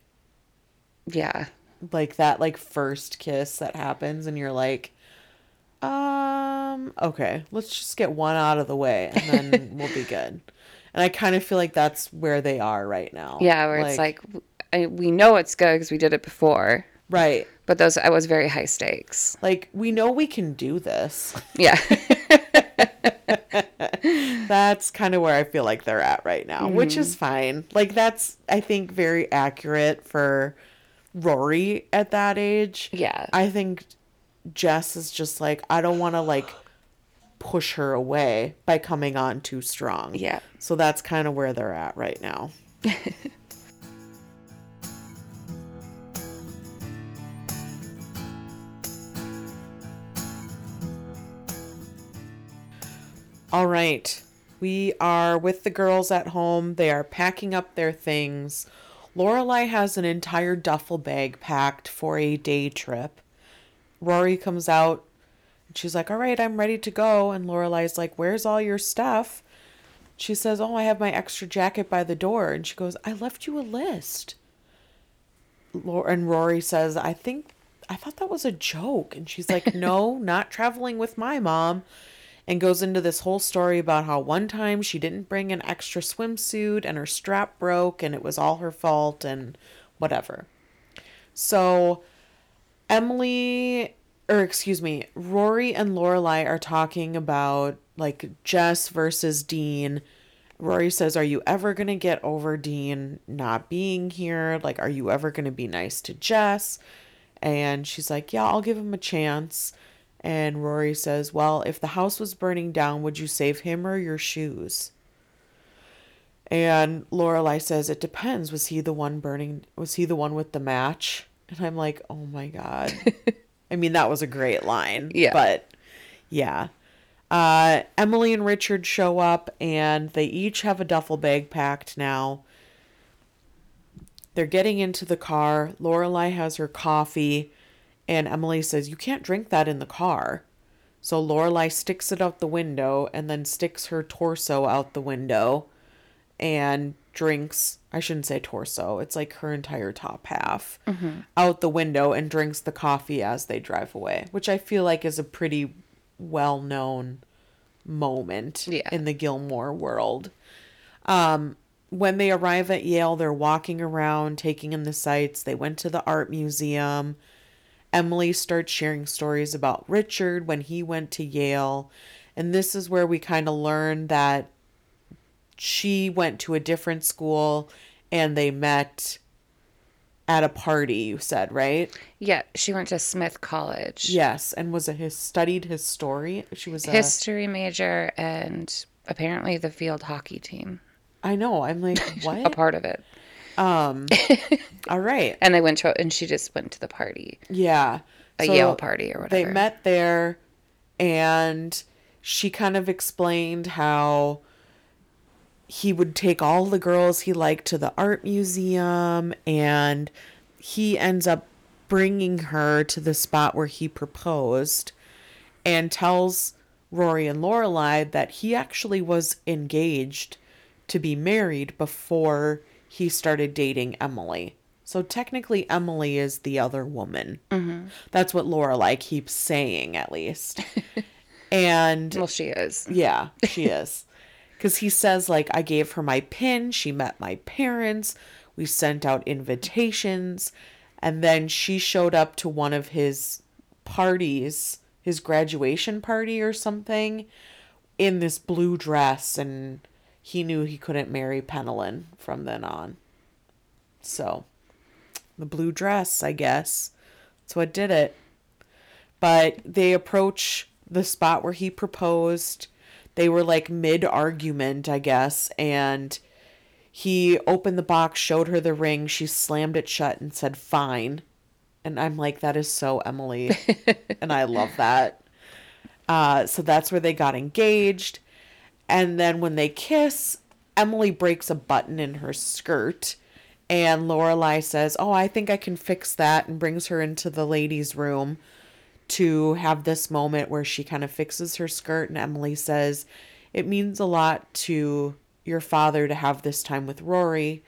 Yeah. Like that like first kiss that happens and you're like, um, okay, let's just get one out of the way and then we'll be good. And I kind of feel like that's where they are right now. Yeah, where it's like, I, we know it's good because we did it before, right. but those I was very high stakes. Like we know we can do this. Yeah. That's kind of where I feel like they're at right now, which is fine. Like that's I think very accurate for Rory at that age. Yeah. I think Jess is just like I don't want to like push her away by coming on too strong. Yeah. So that's kind of where they're at right now. All right. We are with the girls at home. They are packing up their things. Lorelai has an entire duffel bag packed for a day trip. Rory comes out and she's like, All right, I'm ready to go. And Lorelai's like, Where's all your stuff? She says, Oh, I have my extra jacket by the door. And she goes, I left you a list. And Rory says, I think, I thought that was a joke. And she's like, No, not traveling with my mom. And goes into this whole story about how one time she didn't bring an extra swimsuit and her strap broke and it was all her fault and whatever. So Emily, or excuse me, Rory and Lorelai are talking about like Jess versus Dean. Rory says, Are you ever going to get over Dean not being here? Like, are you ever going to be nice to Jess? And she's like, Yeah, I'll give him a chance. And Rory says, Well, if the house was burning down, would you save him or your shoes? And Lorelai says, It depends. Was he the one burning? Was he the one with the match? And I'm like, Oh my God. I mean, that was a great line. Yeah. But yeah. Uh, Emily and Richard show up and they each have a duffel bag packed now. They're getting into the car. Lorelai has her coffee, and Emily says, You can't drink that in the car. So Lorelai sticks it out the window and then sticks her torso out the window and drinks I shouldn't say torso, it's like her entire top half out the window and drinks the coffee as they drive away, which I feel like is a pretty well known moment Yeah. in the Gilmore world. Um, when they arrive at Yale, they're walking around, taking in the sights. They went to the art museum. Emily starts sharing stories about Richard when he went to Yale. And this is where we kind of learn that she went to a different school and they met at a party, you said, right? Yeah, she went to Smith College. Yes. And was a his studied his story. She was a History major and apparently the field hockey team, I know. I'm like, what? a part of it. Um, all right. And they went to and she just went to the party, Yeah. a So Yale party or whatever. They met there and she kind of explained how he would take all the girls he liked to the art museum and he ends up bringing her to the spot where he proposed and tells Rory and Lorelai that he actually was engaged to be married before he started dating Emily. So technically, Emily is the other woman. Mm-hmm. That's what Lorelai keeps saying, at least. and well, she is. yeah, she is. Because he says, like, I gave her my pin. She met my parents. We sent out invitations. And then she showed up to one of his parties, his graduation party or something, in this blue dress. And he knew he couldn't marry Pennilyn from then on. So, the blue dress, I guess. That's what did it but they approach the spot where he proposed. They were like mid argument, I guess, and he opened the box, showed her the ring. She slammed it shut and said, Fine. And I'm like, That is so Emily. and I love that. Uh, so that's where they got engaged. And then when they kiss, Emily breaks a button in her skirt. And Lorelai says, Oh, I think I can fix that, and brings her into the ladies' room to have this moment where she kind of fixes her skirt. And Emily says, It means a lot to your father to have this time with Rory,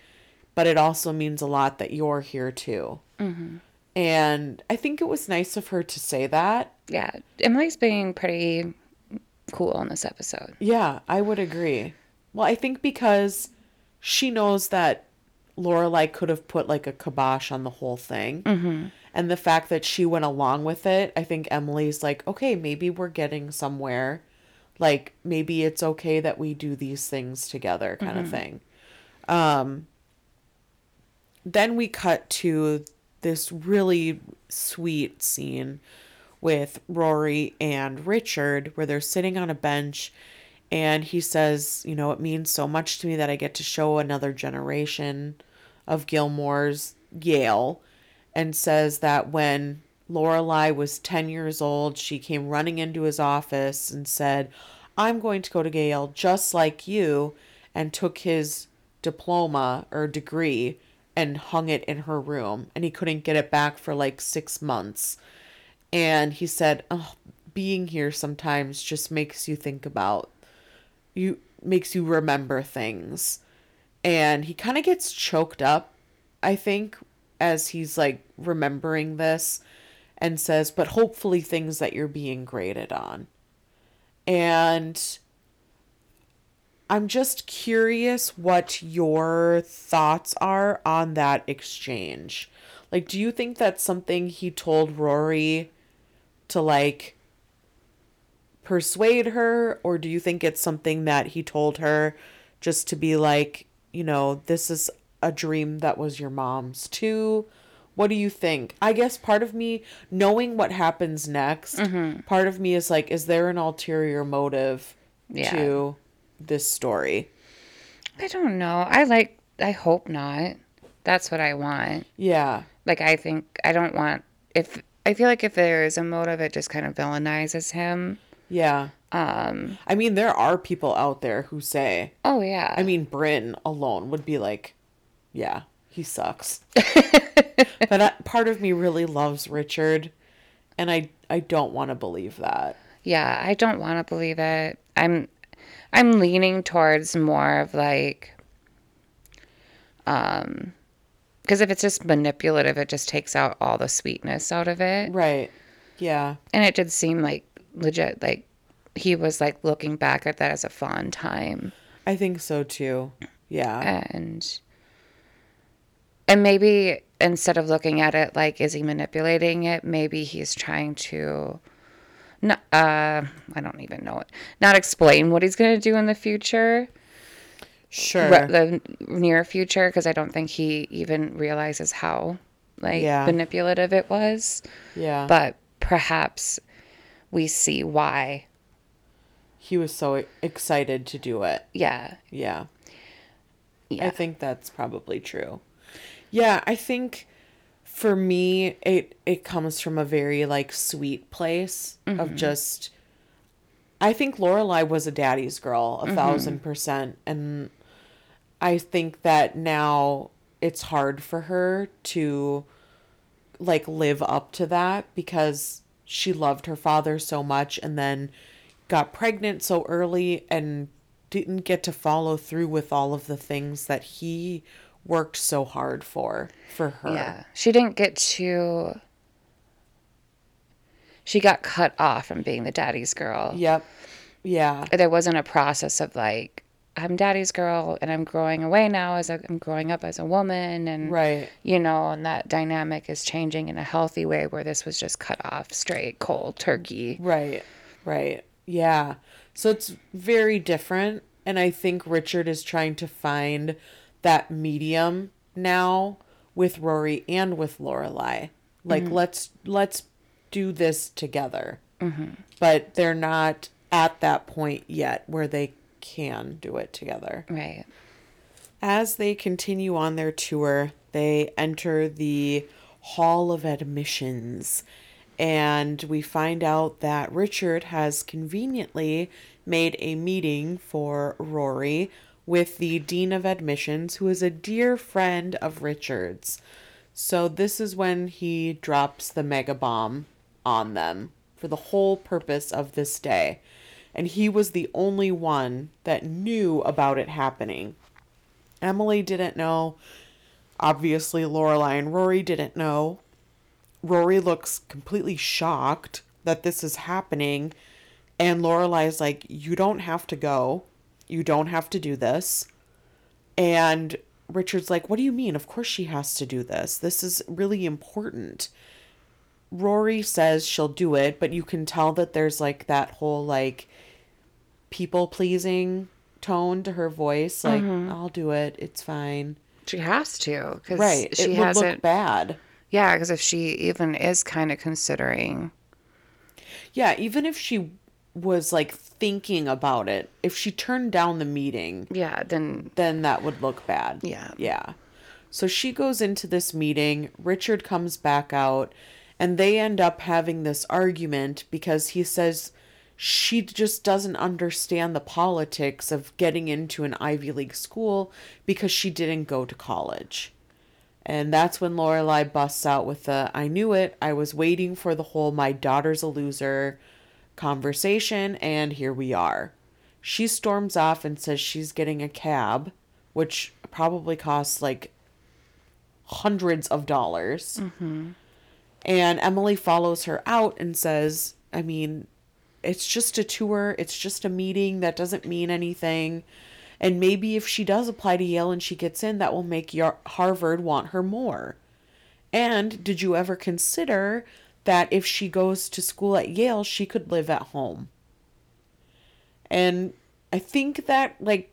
but it also means a lot that you're here too. Mm-hmm. And I think it was nice of her to say that. Yeah, Emily's being pretty cool in this episode. Yeah, I would agree. Well, I think because she knows that Lorelai could have put like a kibosh on the whole thing. Mm-hmm. And the fact that she went along with it, I think Emily's like, okay, maybe we're getting somewhere. Like maybe it's okay that we do these things together, kind of thing. Um, then we cut to this really sweet scene with Rory and Richard where they're sitting on a bench and he says, you know, it means so much to me that I get to show another generation of Gilmore's Yale and says that when Lorelai was 10 years old, she came running into his office and said, I'm going to go to Yale just like you, and took his diploma or degree and hung it in her room. And he couldn't get it back for like six months. And he said, oh, being here sometimes just makes you think about you makes you remember things. And he kind of gets choked up i think as he's like remembering this and says but hopefully things that you're being graded on. And i'm just curious what your thoughts are on that exchange. Like do you think that's something he told rory to like persuade her or do you think it's something that he told her just to be like you know this is a dream that was your mom's too what do you think i guess part of me knowing what happens next mm-hmm. part of me is like is there an ulterior motive Yeah. to this story I don't know. I like. I hope not. That's what I want. yeah Like I think I don't want if I feel like if there is a motive, it just kind of villainizes him. yeah Um. i mean there are people out there who say Oh yeah. I mean, Bryn alone would be like, yeah, he sucks. but I, part of me really loves Richard, and I I don't want to believe that. yeah. I don't want to believe it. I'm. I'm leaning towards more of like. Um. Because if it's just manipulative, it just takes out all the sweetness out of it. Right. Yeah. And it did seem like legit, like he was like looking back at that as a fond time. I think so too. Yeah. and and maybe instead of looking at it like is he manipulating it maybe he's trying to not, uh i don't even know it not explain what he's going to do in the future Sure. re- the near future because i don't think he even realizes how like Yeah. manipulative it was yeah. but perhaps we see why he was so excited to do it. yeah Yeah. yeah I think that's probably true. Yeah, I think for me it it comes from a very like sweet place of mm-hmm. just I think Lorelai was a daddy's girl, a mm-hmm. thousand percent. And I think that now it's hard for her to like live up to that because she loved her father so much and then got pregnant so early and didn't get to follow through with all of the things that he worked so hard for for her. Yeah. She didn't get to. She got cut off from being the daddy's girl. Yep. Yeah. There wasn't a process of like, I'm daddy's girl and I'm growing away now as I'm growing up as a woman and Right. you know, and that dynamic is changing in a healthy way where this was just cut off straight, cold turkey. Right. Right. Yeah. So it's very different and I think Richard is trying to find that medium now with Rory and with Lorelai. Like mm-hmm. let's let's do this together. Mm-hmm. But they're not at that point yet where they can do it together. Right. As they continue on their tour, they enter the Hall of Admissions, and we find out that Richard has conveniently made a meeting for Rory with the Dean of Admissions, who is a dear friend of Richard's. So, this is when he drops the mega bomb on them for the whole purpose of this day. And he was the only one that knew about it happening. Emily didn't know. Obviously, Lorelai and Rory didn't know. Rory looks completely shocked that this is happening. And Lorelai is like, You don't have to go. You don't have to do this. And Richard's like, What do you mean? Of course she has to do this. This is really important. Rory says she'll do it, but you can tell that there's like that whole like people pleasing tone to her voice. Like, mm-hmm. I'll do it. It's fine. She has to because Right. she it hasn't. look bad. Yeah, because if she even is kind of considering, Yeah, even if she was like thinking about it, if she turned down the meeting, yeah, then then that would look bad. Yeah. Yeah. So she goes into this meeting, Richard comes back out, and they end up having this argument because he says she just doesn't understand the politics of getting into an Ivy League school because she didn't go to college. And that's when Lorelai busts out with the I knew it. I was waiting for the whole my daughter's a loser conversation, and here we are. She storms off and says she's getting a cab, which probably costs like hundreds of dollars. Mm-hmm. And Emily follows her out and says, I mean, it's just a tour, it's just a meeting, that doesn't mean anything. And maybe if she does apply to Yale and she gets in, that will make Harvard want her more. And did you ever consider that if she goes to school at Yale, she could live at home? And I think that like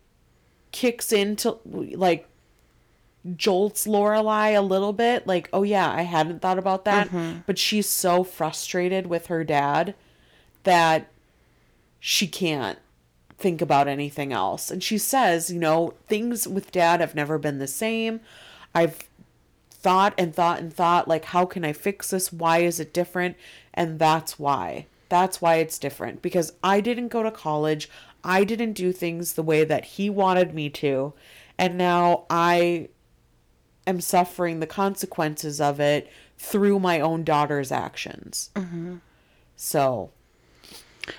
kicks into like jolts Lorelai a little bit. Like, oh yeah, I hadn't thought about that. Mm-hmm. But she's so frustrated with her dad that she can't think about anything else. And she says, you know, things with dad have never been the same. I've thought and thought and thought, like, how can I fix this? Why is it different? And that's why. That's why it's different. Because I didn't go to college. I didn't do things the way that he wanted me to. And now I am suffering the consequences of it through my own daughter's actions. Mm-hmm. So,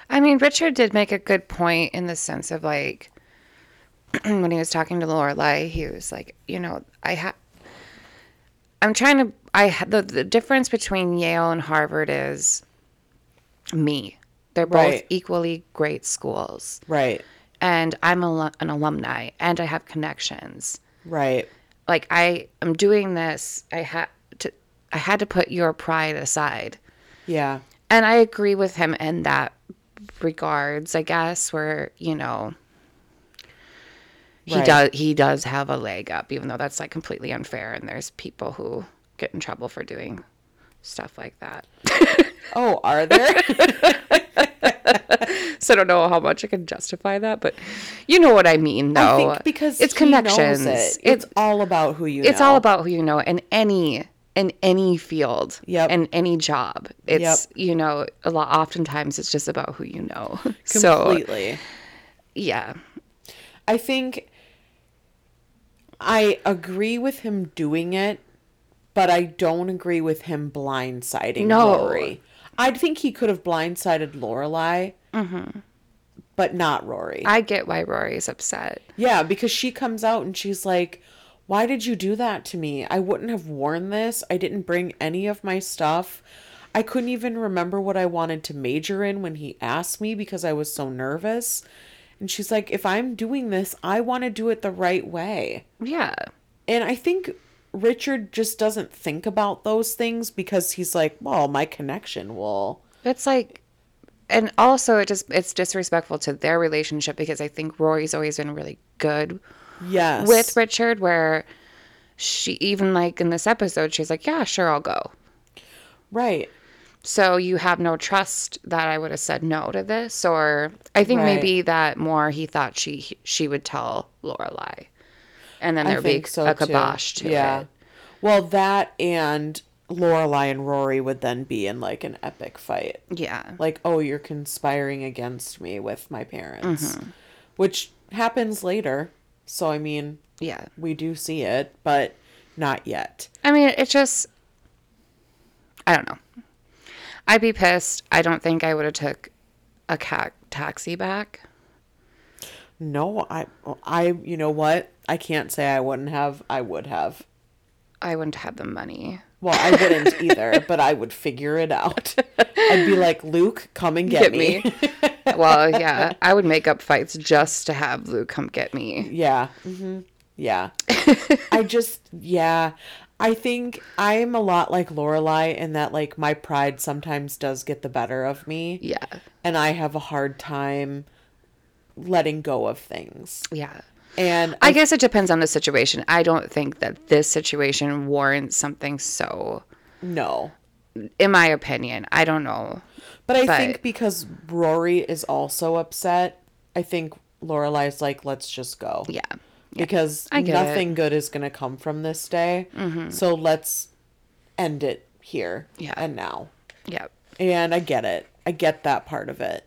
I mean, Richard did make a good point in the sense of like when he was talking to Lorelai, he was like, you know, I have. I'm trying to. I ha- the the difference between Yale and Harvard is me. They're both Right. equally great schools, right, and I'm a, an alumni, and I have connections. right, Like I am doing this. I had to. I had to put your pride aside. yeah, And I agree with him in that regards, I guess, where, you know, he Right. does he does have a leg up, even though that's like completely unfair and there's people who get in trouble for doing stuff like that. Oh, are there? So I don't know how much I can justify that, but you know what I mean I though. think because it's connections. It. It's It's all about who you it's know. all about who you know in any in any field Yep. in any job it's you know a lot oftentimes it's just about who you know so completely. yeah I think I agree with him doing it, but I don't agree with him blindsiding No. Rory. I think he could have blindsided Lorelai, but not Rory. Mm-hmm. I get why Rory's upset. Yeah, because she comes out and she's like, Why did you do that to me? I wouldn't have worn this. I didn't bring any of my stuff. I couldn't even remember what I wanted to major in when he asked me because I was so nervous. And she's like, If I'm doing this, I want to do it the right way. Yeah. And I think Richard just doesn't think about those things because he's like, Well, my connection will. It's like and also it just it's disrespectful to their relationship because I think Rory's always been really good Yes. with Richard where she even like in this episode she's like, "Yeah, sure, I'll go." Right. So you have no trust that I would have said no to this or I think Right. maybe that more he thought she she would tell Lorelai. And then there'd be so a too. kibosh to yeah. it. Well, that and Lorelai and Rory would then be in like an epic fight. Yeah. Like, oh, you're conspiring against me with my parents, Mm-hmm. which happens later. So I mean, Yeah. we do see it, but not yet. I mean, it just I don't know. I'd be pissed. I don't think I would have took a ca- taxi back. No, I, I, you know what? I can't say I wouldn't have. I would have. I wouldn't have the money. Well, I wouldn't either, but I would figure it out. I'd be like, Luke, come and get, Get me. me. well, yeah, I would make up fights just to have Luke come get me. yeah. hmm Yeah. I just, yeah. I think I'm a lot like Lorelai in that, like, my pride sometimes does get the better of me. Yeah. And I have a hard time letting go of things. Yeah. And I guess it depends on the situation. I don't think that this situation warrants something so, no. in my opinion. I don't know. But I But- think because Rory is also upset, I think Lorelai's like, let's just go. Yeah. Because I get it. Mm-hmm. nothing good is going to come from this day. So let's end it here Yeah. and now. Yeah. And I get it. I get that part of it.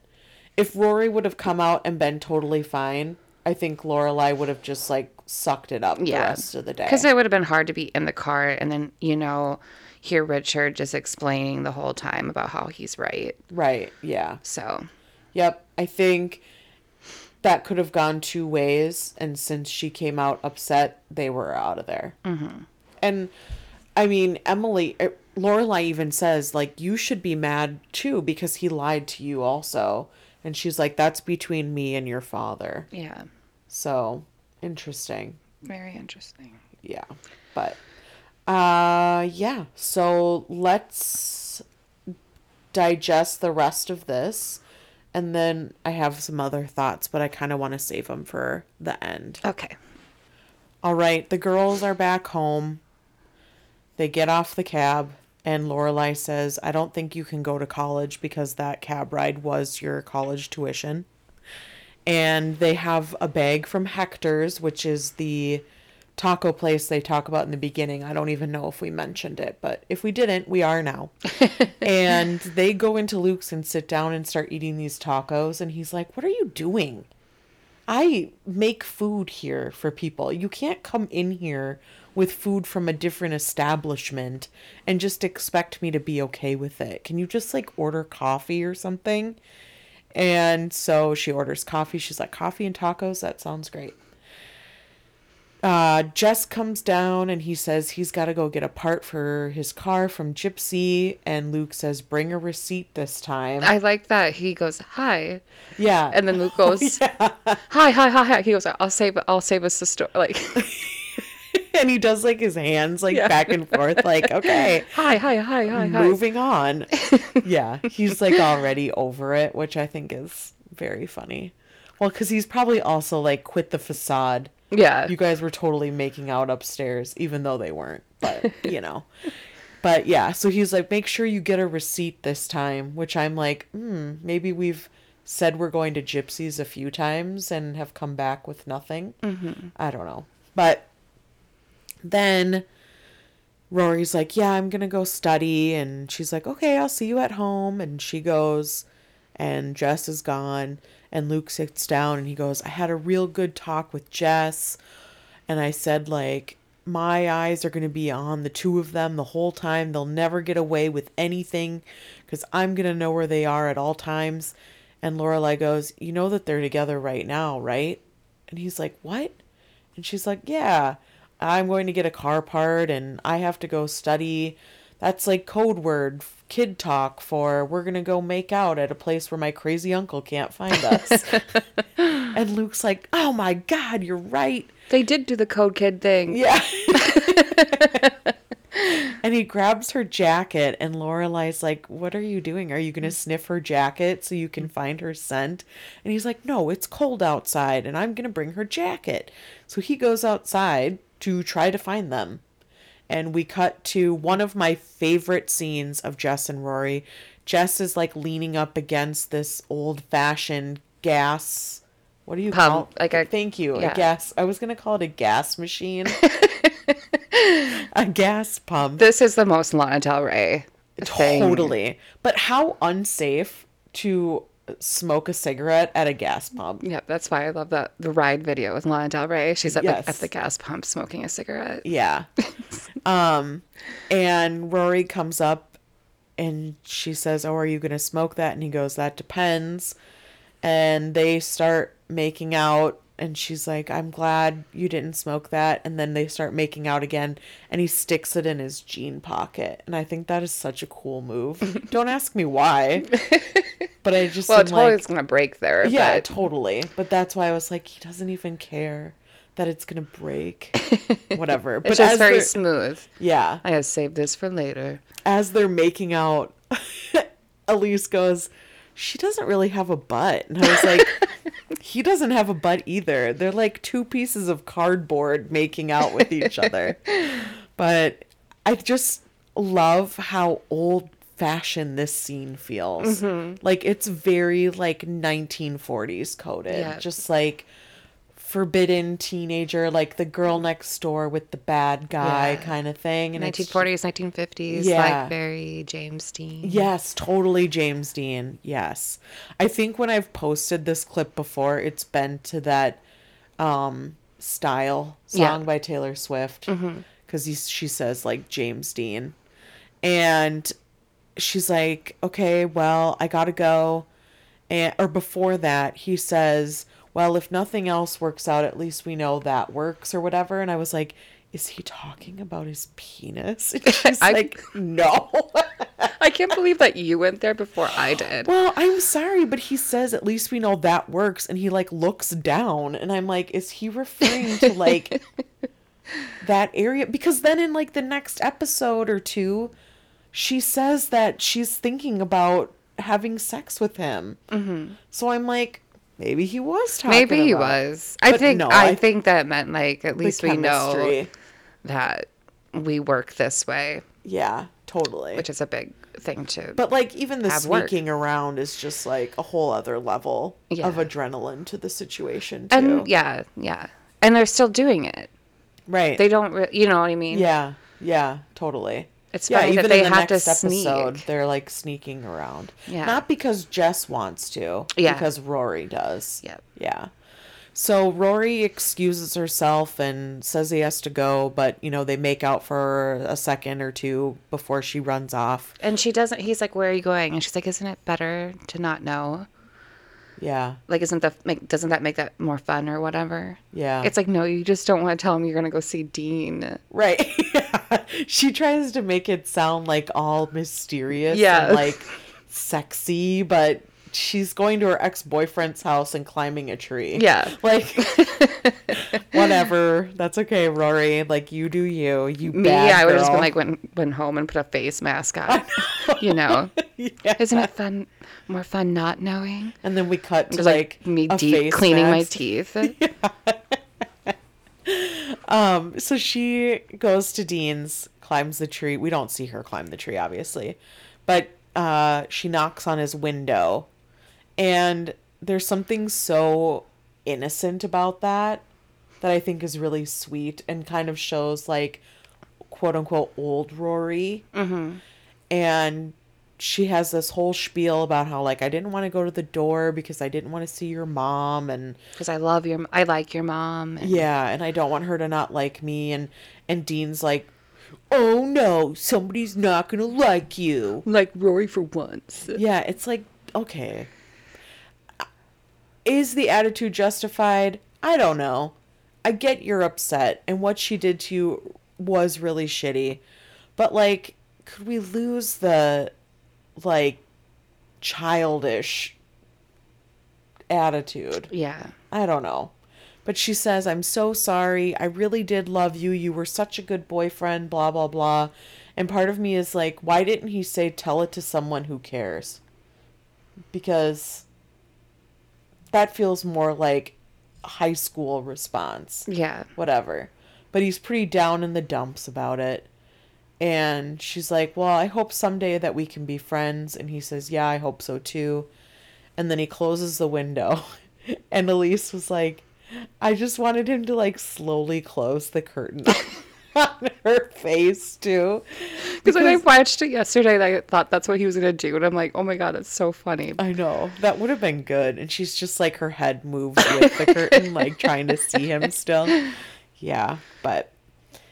If Rory would have come out and been totally fine, I think Lorelai would have just like sucked it up the rest of the day. Because it would have been hard to be in the car and then, you know, hear Richard just explaining the whole time about how he's right. right. Yeah. So, Yep. I think that could have gone two ways. And since she came out upset, they were out of there. Mm-hmm. And I mean, Emily, er, Lorelai even says, like, you should be mad too because he lied to you also. And she's like, that's between me and your father. yeah. So interesting. Very interesting. Yeah. But, uh, yeah. So let's digest the rest of this. And then I have some other thoughts, but I kind of want to save them for the end. Okay. All right, the girls are back home. They get off the cab, and Lorelai says, "I don't think you can go to college because that cab ride was your college tuition." And they have a bag from Hector's, which is the taco place they talk about in the beginning. I don't even know if we mentioned it, but if we didn't, we are now. and they go into Luke's and sit down and start eating these tacos, and he's like, "What are you doing?" I make food here for people. You can't come in here with food from a different establishment and just expect me to be okay with it. Can you just like order coffee or something? And so she orders coffee. She's like, coffee and tacos? That sounds great. Uh, Jess comes down and he says he's got to go get a part for his car from Gypsy. And Luke says, bring a receipt this time. I like that he goes, hi. yeah. And then Luke goes, hi, hi, hi, hi. He goes, I'll save, I'll save us the story. Like, and he does like his hands like Yeah. back and forth, like, okay. hi, hi, hi, hi, hi. moving on. yeah, he's like already over it, which I think is very funny. Well, because he's probably also like quit the facade. Yeah. You guys were totally making out upstairs, even though they weren't, but you know. But yeah, so he's like, make sure you get a receipt this time, which I'm like, hmm, maybe we've said we're going to gypsies a few times and have come back with nothing. Mm-hmm. I don't know. But then Rory's like, Yeah, I'm going to go study. And she's like, Okay, I'll see you at home. And she goes, and Jess is gone. And Luke sits down and he goes, I had a real good talk with Jess. And I said, like, my eyes are going to be on the two of them the whole time. They'll never get away with anything because I'm going to know where they are at all times. And Lorelai goes, You know that they're together right now, right? And he's like, What? And she's like, Yeah, I'm going to get a car part and I have to go study. That's like code word, kid talk for we're going to go make out at a place where my crazy uncle can't find us. and Luke's like, Oh my God, you're right. They did do the code kid thing. Yeah. and he grabs her jacket, and Lorelai's like, What are you doing? Are you going to mm. sniff her jacket so you can mm. find her scent? And he's like, No, it's cold outside, and I'm going to bring her jacket. So he goes outside to try to find them. And we cut to one of my favorite scenes of Jess and Rory. Jess is like leaning up against this old fashioned gas what do you Pump, call like a- thank you yeah. a gas i was gonna call it a gas machine a gas pump This is the most Lana Del Rey thing. totally but how unsafe to smoke a cigarette at a gas pump Yeah, that's why I love that the ride video with Lana Del Rey. She's at, Yes. the, at the gas pump smoking a cigarette. Yeah. um, and Rory comes up and she says, Oh, are you going to smoke that? And he goes, That depends. And they start making out. And she's like, I'm glad you didn't smoke that. And then they start making out again. And he sticks it in his jean pocket. And I think that is such a cool move. Don't ask me why. But I just Well, it's totally like, gonna break there. yeah, but totally. But that's why I was like, he doesn't even care that it's gonna break. Whatever. But it's just very smooth. yeah, I have saved this for later. as they're making out, Elise goes, "She doesn't really have a butt," and I was like, "He doesn't have a butt either. They're like two pieces of cardboard making out with each other." But I just love how old fashioned this scene feels. Mm-hmm. Like it's very like 1940s coded. Yeah. Just like forbidden teenager, like the girl next door with the bad guy Yeah. kind of thing. And it's 1940s, 1950s, Yeah. like very James Dean. Yes, totally James Dean. Yes. I think when I've posted this clip before, it's been to that um style song Yeah. Mm-hmm. by Taylor Swift cuz she says like James Dean. And she's like, "Okay, well, I got to go." And or before that, he says, "Well, if nothing else works out, at least we know that works or whatever." And I was like, "Is he talking about his penis?" And she's I- like, "No." I can't believe that you went there before I did. Well, I'm sorry, but he says at least we know that works, and he like looks down, and I'm like, is he referring to like that area? Because then in like the next episode or two, she says that she's thinking about having sex with him. Mm-hmm. So I'm like, maybe he was talking. Maybe he about was. I But think no, I, I- think that meant like at least we know that we work this way, Yeah, totally. which is a big thing to. But like even the Have work. sneaking around is just like a whole other level Yeah. of adrenaline to the situation too. and yeah, yeah, and they're still doing it. right. They don't, re- you know what I mean? Yeah, yeah, totally. It's yeah, funny that even they in the have to next episode, sneak. they're like sneaking around. Yeah. Not because Jess wants to, Yeah. because Rory does. Yep. Yeah. So Rory excuses herself and says he has to go, but you know, they make out for a second or two before she runs off. And she doesn't. He's like, "Where are you going?" And she's like, "Isn't it better to not know? Yeah. Like, isn't the make doesn't that make that more fun or whatever?" Yeah. It's like, no, you just don't want to tell him you're gonna go see Dean. Right. yeah. She tries to make it sound like all mysterious Yeah. and like sexy, but she's going to her ex-boyfriend's house and climbing a tree. Yeah. Like whatever. That's okay, Rory. Like you do you. You Me, I would have just been like, went went home and put a face mask on. you know, yeah. isn't it fun? More fun not knowing. And then we cut to like, like, me deep cleaning my mask. teeth. Um, so she goes to Dean's, climbs the tree. We don't see her climb the tree, obviously, but uh, she knocks on his window, and there's something so innocent about that that I think is really sweet and kind of shows like quote unquote old Rory. Mm-hmm. And she has this whole spiel about how like I didn't want to go to the door because I didn't want to see your mom and Because I love your, I like your mom. and- yeah, and I don't want her to not like me and and Dean's like, "Oh no, somebody's not going to like you." Like Rory for once. Yeah, it's like, okay. Is the attitude justified? I don't know. I get you're upset and what she did to you was really shitty. But like could we lose the like childish attitude? Yeah. I don't know. But she says, I'm so sorry. I really did love you. You were such a good boyfriend, blah, blah, blah. And part of me is like, why didn't he say, tell it to someone who cares? Because that feels more like high school response. Yeah. Whatever. But he's pretty down in the dumps about it. And she's like, Well, I hope someday that we can be friends. And he says, Yeah, I hope so too. And then he closes the window And Elise was like, I just wanted him to like slowly close the curtain on her face too. Because when I watched it yesterday, I thought that's what he was gonna do, and I'm like, oh my god, it's so funny. I know that would have been good. And she's just like her head moves with the curtain, like trying to see him still. Yeah, but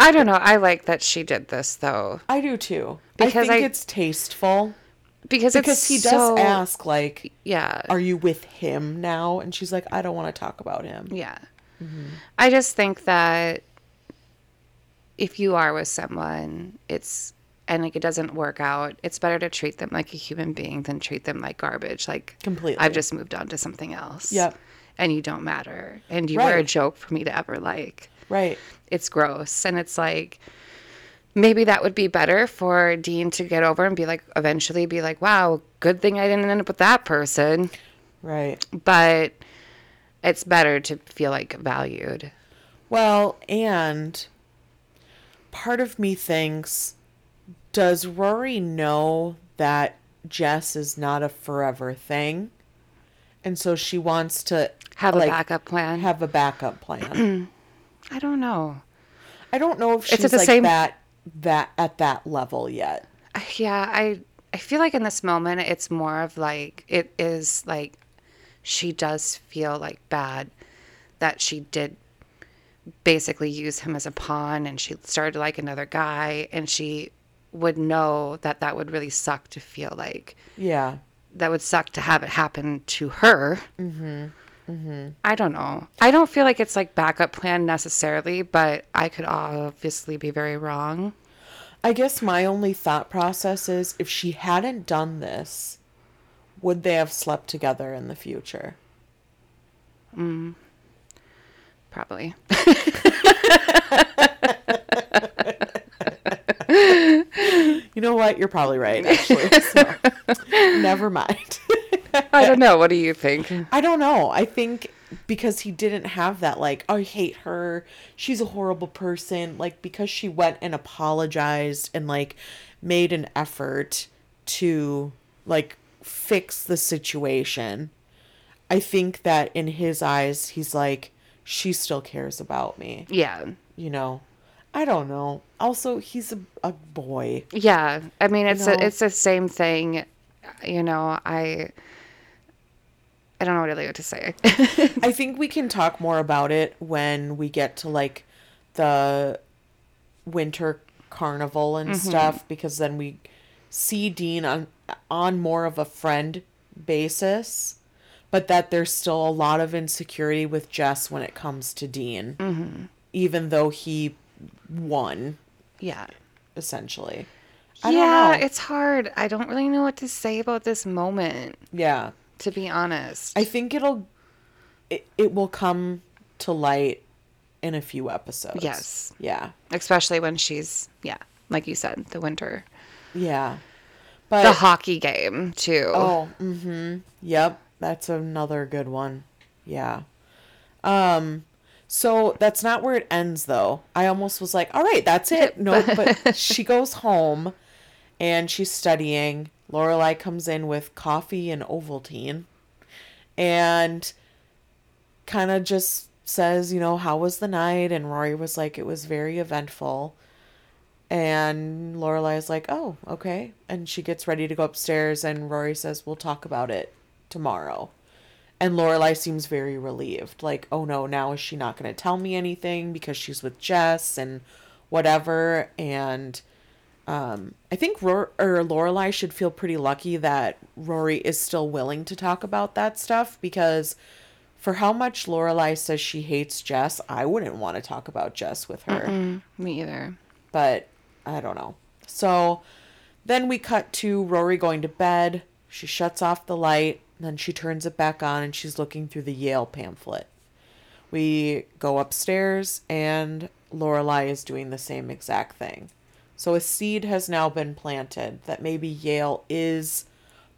I don't know. I like that she did this though, I do too. Because I think I- it's tasteful because because it's he does so, ask like, Yeah, "Are you with him now?" And she's like, "I don't want to talk about him." yeah. Mm-hmm. I just think that if you are with someone, it's and like it doesn't work out, it's better to treat them like a human being than treat them like garbage. Like Completely. I've just moved on to something else. Yep. And you don't matter, and you were a joke for me to ever like. Right. It's gross and it's like maybe that would be better for dean to get over and be like eventually be like wow good thing i didn't end up with that person Right. but it's better to feel like valued Well, and part of me thinks does Rory know that Jess is not a forever thing? And so she wants to have like, a backup plan have a backup plan. i don't know I don't know if she's at the like same- that that at that level yet. Yeah i i feel like in this moment it's more of like it is like she does feel like bad that she did basically use him as a pawn and she started to like another guy and she would know that that would really suck to feel like Yeah. that would suck to have it happen to her. Mm-hmm. Mm-hmm. I don't know. I don't feel like it's like backup plan necessarily, but I could obviously be very wrong. I guess my only thought process is if she hadn't done this, would they have slept together in the future? Probably. You know what? You're probably right, actually. So, never mind. I don't know. What do you think? I don't know. I think because he didn't have that, like, oh, I hate her. She's a horrible person. Like, because she went and apologized and, like, made an effort to, like, fix the situation. I think that in his eyes, he's like, she still cares about me. Yeah. You know? I don't know. Also, he's a, a boy. Yeah. I mean, it's know? a, it's the same thing. You know, I I don't know really what to say. I think we can talk more about it when we get to like the winter carnival and mm-hmm. stuff because then we see Dean on on more of a friend basis, but that there's still a lot of insecurity with Jess when it comes to Dean, mm-hmm. even though he won yeah. essentially. I yeah, it's hard. I don't really know what to say about this moment, yeah. to be honest. I think it'll it, it will come to light in a few episodes. Yes. Yeah. Especially when she's, yeah, like you said, the winter. Yeah. But The hockey game, too. oh, mm-hmm. Yep, that's another good one. Yeah. Um so that's not where it ends though. I almost was like, "All right, that's it." No, but she goes home and she's studying. Lorelai comes in with coffee and Ovaltine and kind of just says, you know, how was the night? And Rory was like, it was very eventful. And Lorelai is like, oh, okay. And she gets ready to go upstairs, and Rory says, we'll talk about it tomorrow. And Lorelai seems very relieved, like, oh no, now is she not going to tell me anything because she's with Jess and whatever. And um, I think Ror- or Lorelai should feel pretty lucky that Rory is still willing to talk about that stuff because for how much Lorelai says she hates Jess, I wouldn't want to talk about Jess with her. Mm, me either. But I don't know. So then we cut to Rory going to bed. She shuts off the light, then she turns it back on and she's looking through the Yale pamphlet. We go upstairs and Lorelai is doing the same exact thing. So a seed has now been planted that maybe Yale is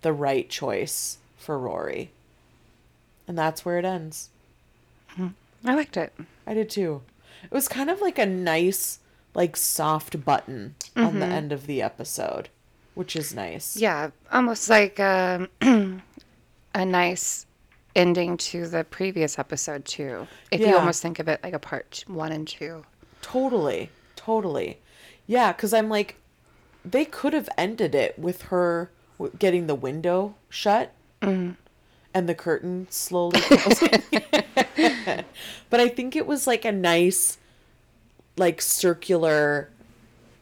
the right choice for Rory. And that's where it ends. I liked it. I did too. It was kind of like a nice, like soft button on the end of the episode, which is nice. Yeah, almost like um, a nice ending to the previous episode too. If you almost think of it like a part one and two. Totally. Totally. Yeah, because I'm like, they could have ended it with her getting the window shut mm-hmm. and the curtain slowly closing. but I think it was like a nice, like, circular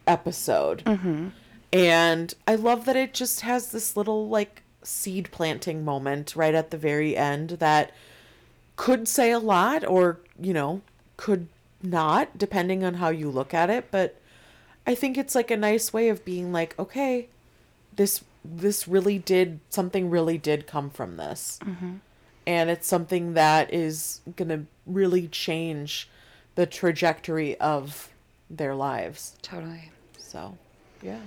episode. Mm-hmm. And I love that it just has this little, like, seed planting moment right at the very end that could say a lot or, you know, could not, depending on how you look at it. But I think it's like a nice way of being like, okay, this this really did something really did come from this. Mm-hmm. And it's something that is gonna really change the trajectory of their lives. Totally. So yeah.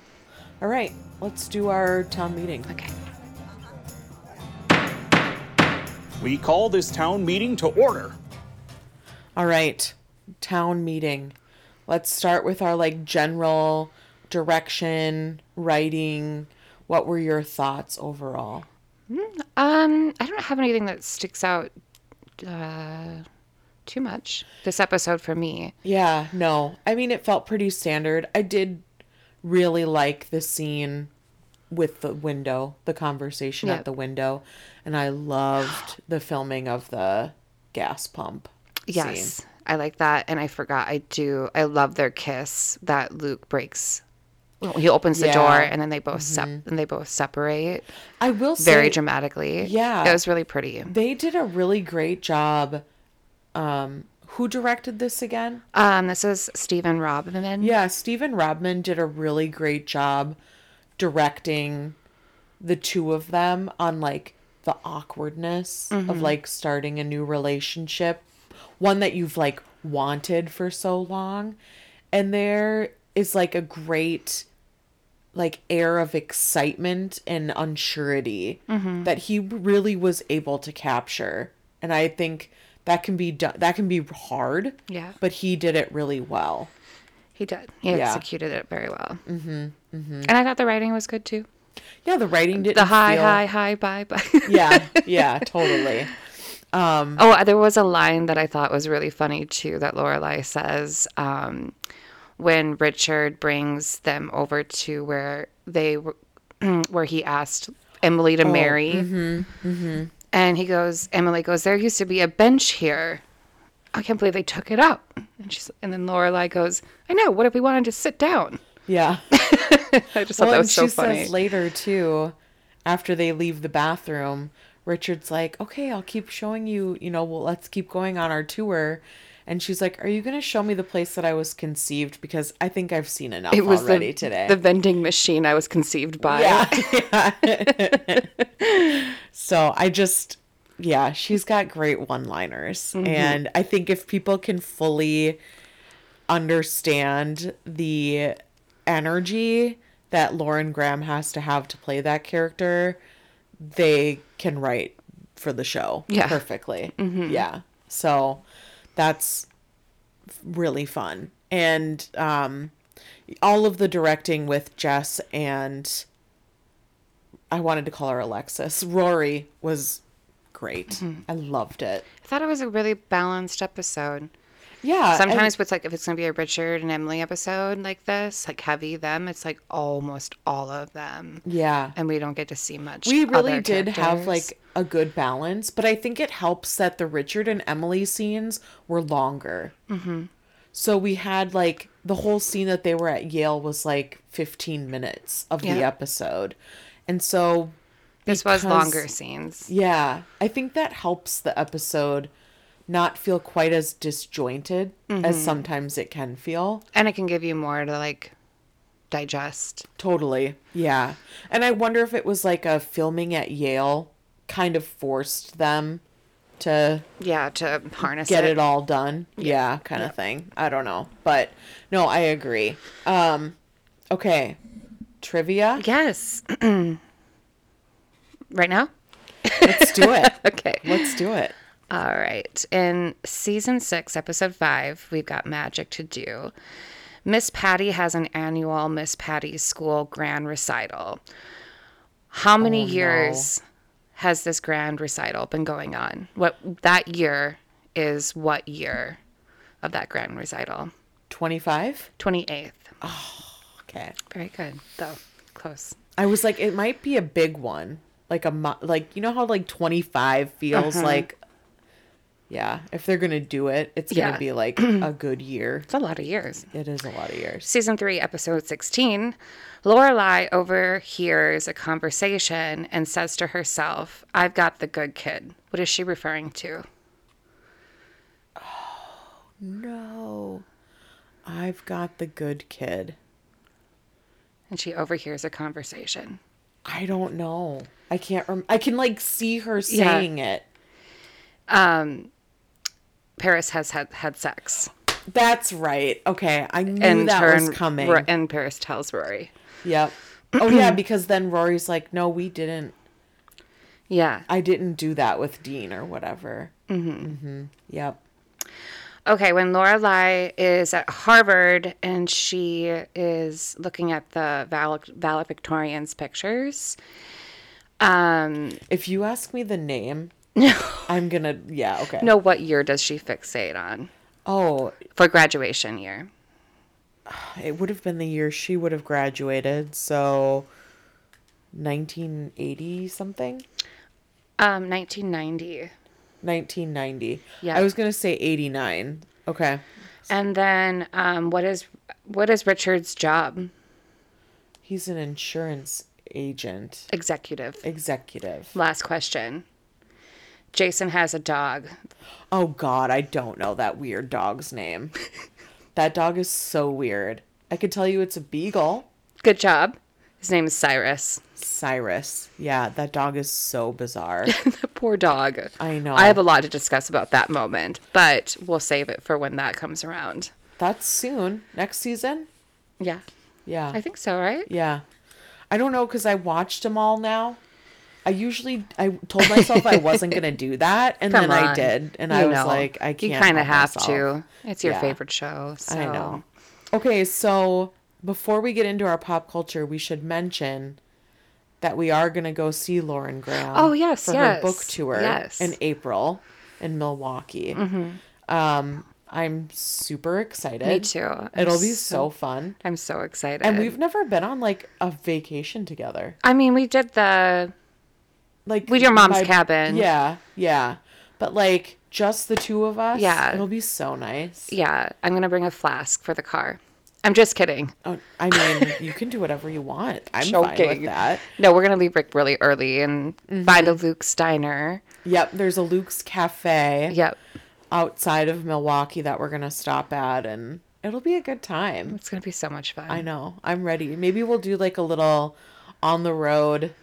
All right, let's do our town meeting. Okay. We call this town meeting to order. All right, town meeting. Let's start with our like general direction, writing. What were your thoughts overall? Um, I don't have anything that sticks out uh, too much this episode for me. Yeah, no. I mean, it felt pretty standard. I did really like the scene with the window, the conversation Yeah. at the window, and I loved the filming of the gas pump. Yes, scene. I like that, and I forgot. I do. I love their kiss that Luke breaks. He opens the door, Yeah. Mm-hmm. and then they both sep- and they both separate I will say very dramatically. Yeah. it was really pretty. they did a really great job. Um, who directed this again? Um, this is Stephen Robman. Yeah, Stephen Robman did a really great job directing the two of them on like the awkwardness of mm-hmm. like starting a new relationship, one that you've like wanted for so long. And there is like a great like air of excitement and unsurety mm-hmm. that he really was able to capture. And I think that can be done that can be hard. Yeah. But he did it really well. He did. He Yeah. executed it very well. Mm-hmm, mm-hmm, And I thought the writing was good too. Yeah, the writing didn't The high, feel- high, high, bye, bye. Yeah, yeah, totally. Um, oh, uh, there was a line that I thought was really funny too that Lorelai says um, when Richard brings them over to where they were, where he asked Emily to oh, marry, mm-hmm, mm-hmm. and he goes, Emily goes, there used to be a bench here. I can't believe they took it up. And she's, and then Lorelai goes, I know. What if we wanted to sit down? Yeah. I just thought Well, that and was so she funny. says later too, after they leave the bathroom, Richard's like, "Okay, I'll keep showing you. You know, well, let's keep going on our tour." And she's like, "Are you going to show me the place that I was conceived? Because I think I've seen enough it was already the, today." the vending machine I was conceived by. yeah. yeah. so I just, yeah, she's got great one-liners, and I think if people can fully understand the energy that Lauren Graham has to have to play that character, they can write for the show Yeah. perfectly. Yeah. So that's really fun. And um all of the directing with Jess and I wanted to call her Alexis. Rory was great. I loved it. I thought it was a really balanced episode. Yeah. and- Sometimes it's like if it's gonna be a Richard and Emily episode like this, like heavy them, it's like almost all of them, yeah. and we don't get to see much. we really other did have like a good balance, but I think it helps that the Richard and Emily scenes were longer. Mm-hmm. So we had like the whole scene that they were at Yale was like 15 minutes of the episode. And so this was longer scenes. Yeah, I think that helps the episode not feel quite as disjointed Mm-hmm. as sometimes it can feel. And it can give you more to like digest. Totally. Yeah. And I wonder if it was like a filming at Yale kind of forced them to Yeah, to harness get it. it all done. Yeah, kind of thing. I don't know. But no, I agree. Um okay. Trivia? Yes. right now? Let's do it. Okay. Let's do it. All right. In season six, episode five, we've got magic to do. Miss Patty has an annual Miss Patty School Grand Recital. How many Oh, no. years has this grand recital been going on? What that year is what year of that grand recital? 25? 28th. Okay. Very good, though. Close. I was like, it might be a big one. Like a, mo- like, you know how like 25 feels Uh-huh. like, yeah, if they're to do it, it's to Yeah. be like a good year. It's a lot of years. It is a lot of years. Season 3, episode 16, Lorelai overhears a conversation and says to herself, I've got the good kid. What is she referring to? Oh no. I've got the good kid. And she overhears a conversation. I don't know. I can't rem- I can like see her Yeah. saying it. Um, Paris has had, had sex. That's right. Okay. I knew And that her was coming. Ro- and Paris tells Rory. Yep. Oh yeah, because then Rory's like, "No, we didn't. Yeah. I didn't do that with Dean or whatever." Mm-hmm. Mm-hmm. Yep. Okay, when Lorelai is at Harvard and she is looking at the val- valedictorians pictures, um, If you ask me the name, I'm gonna. Yeah. Okay. no, what year does she fixate on Oh, for graduation year? it would have been the year she would have graduated. So, 1980 something. Um, 1990. 1990. Yeah. I was gonna say 89. Okay. And then, um, what is what is Richard's job? He's an insurance agent, Executive. executive. Last question. Jason has a dog. Oh God, I don't know that weird dog's name. that dog is so weird. I could tell you it's a beagle. Good job. His name is Cyrus. Cyrus. Yeah, that dog is so bizarre. the poor dog. I know. I have a lot to discuss about that moment, but we'll save it for when that comes around. That's soon. Next season? Yeah, Yeah. I think so, right? yeah. I don't know because I watched them all now. I usually I told myself I wasn't gonna do that, and Come then I did, and You I was know. like, I can't. You kind of have myself. to. It's your Yeah. favorite show. So. I know. Okay, so before we get into our pop culture, we should mention that we are going to go see Lauren Graham. Oh, yes, for yes, her book tour yes. in April in Milwaukee. Um, I'm super excited. Me too. I'm It'll be so fun. I'm so excited. And we've never been on like a vacation together. I mean, we did the. Like With your mom's cabin. Yeah, yeah. But like just the two of us. Yeah. it'll be so nice. Yeah, I'm gonna bring a flask for the car. I'm just kidding. Oh, I mean, you can do whatever you want. I'm fine with Joking. that. No, we're gonna leave Rick really early and Mm-hmm. find a Luke's diner. Yep, there's a Luke's Cafe Yep, outside of Milwaukee that we're gonna stop at, and it'll be a good time. it's gonna be so much fun. I know. I'm ready. Maybe we'll do like a little on the road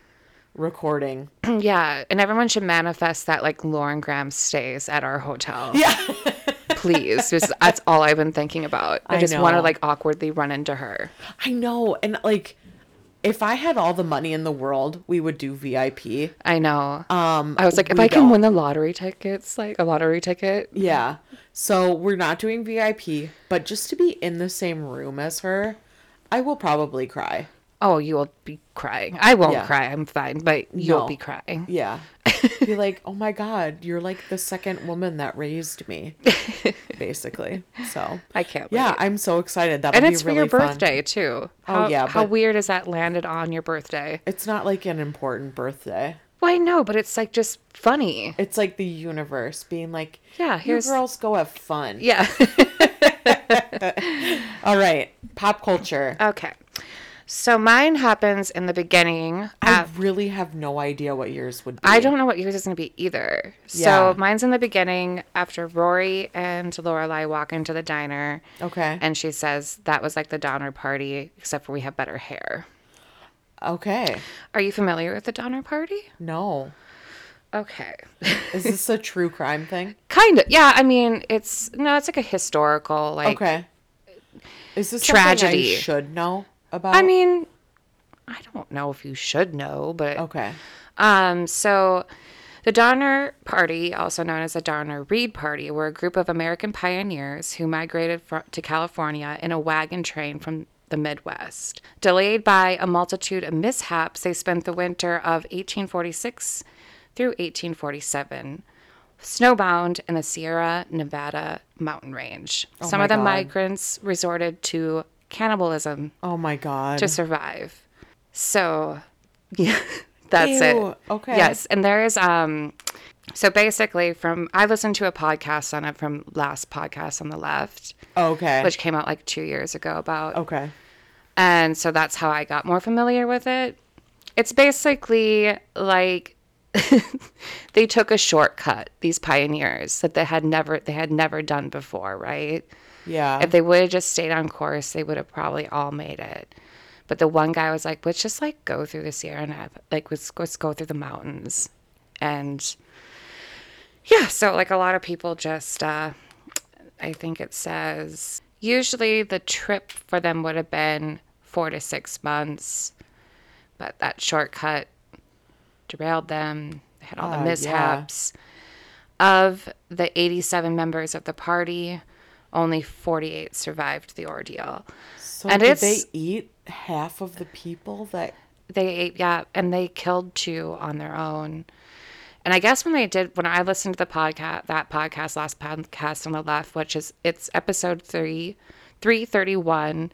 recording. Yeah, and everyone should manifest that like Lauren Graham stays at our hotel. Yeah. Please. Just, that's all I've been thinking about. I, I just want to like awkwardly run into her. I know. And like if I had all the money in the world, we would do VIP. I know. Um I was like, if I can don't. win the lottery tickets, like a lottery ticket. Yeah. So we're not doing VIP, but just to be in the same room as her, I will probably cry. Oh, you will be crying. I won't Yeah. cry. I'm fine, but you'll No. be crying. Yeah. be like, oh my God, you're like the second woman that raised me, basically. So I can't. yeah. I'm so excited. That'll and be it's for really your fun. birthday too. Oh, How, yeah, How weird is that landed on your birthday? It's not like an important birthday. Well, I know, but it's like just funny. It's like the universe being like, Yeah, you here's- girls go have fun. Yeah. All right, pop culture. okay. So mine happens in the beginning. I really have no idea what yours would be. I don't know what yours is going to be either. Yeah. So mine's in the beginning after Rory and Lorelai walk into the diner, Okay. and she says that was like the Donner Party, except for we have better hair. Okay. Are you familiar with the Donner Party? No. Okay. Is this a true crime thing? kind of. Yeah. I mean, it's no, it's like a historical like. Okay. Is this Tragedy. Should know about? I mean, I don't know if you should know, but Okay. Um, so the Donner Party, also known as the Donner Reed Party, were a group of American pioneers who migrated fro- to California in a wagon train from the Midwest. Delayed by a multitude of mishaps, they spent the winter of 1846 through 1847, snowbound in the Sierra Nevada mountain range. Some of the God. migrants resorted to cannibalism Oh my god. to survive. So, yeah, that's Ew, it. okay. Yes, and there is um. So basically, from I listened to a podcast on it from last podcast on the left, okay. which came out like two years ago about okay. and so that's how I got more familiar with it. It's basically like they took a shortcut, these pioneers that they had never they had never done before, right? Yeah. If they would have just stayed on course, they would have probably all made it. But the one guy was like, let's just like go through the Sierra Nevada, like let's, let's go through the mountains. And yeah, so like a lot of people just, uh, I think it says, usually the trip for them would have been four to six months, but that shortcut derailed them. They had all Ah, the yeah. mishaps. Of the 87 members of the party, only 48 survived the ordeal. so and did they eat half of the people that They ate, yeah, and they killed two on their own. And I guess when they did, when I listened to the podcast, that podcast, last podcast on the left, which is it's episode three, three thirty one,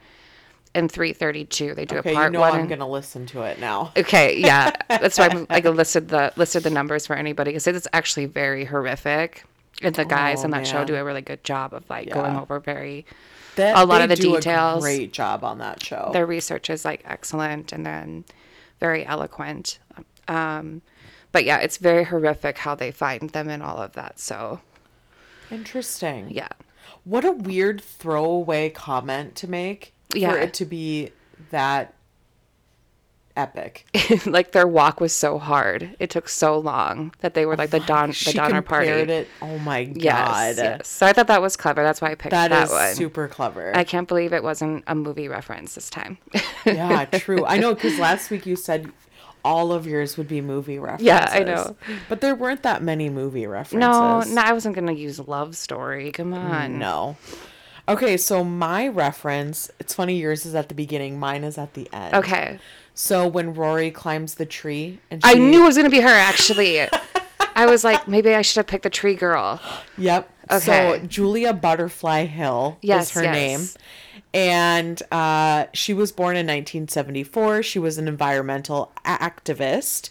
and three thirty two. They do Okay, a part you know one. I'm and- gonna listen to it now. Okay, yeah, that's why I'm like listed the listed the numbers for anybody because it's actually very horrific. And the guys Oh, on that show do a really good job of like going over very That, A lot of the do details. A great job on that show. their research is like excellent and then very eloquent. Um, but yeah, it's very horrific how they find them and all of that. So Interesting. yeah, What a weird throwaway comment to make Yeah. for it to be that epic. like their walk was so hard. It took so long that they were like the Don the she Donner Party. it. Oh my god. Yes, yes. So I thought that was clever. That's why I picked That that, is one. super clever. I can't believe it wasn't a movie reference this time. yeah, true. I know because last week you said all of yours would be movie references. Yeah, I know. But there weren't that many movie references. no, no, I wasn't gonna use love story. Come mm, on. No. Okay, so my reference, it's funny yours is at the beginning, mine is at the end. Okay. So when Rory climbs the tree and I knew it was gonna be her. Actually, I was like, maybe I should have picked the tree girl. Yep. Okay. So Julia Butterfly Hill Yes, is her yes. name. And uh, she was born in 1974. She was an environmental activist.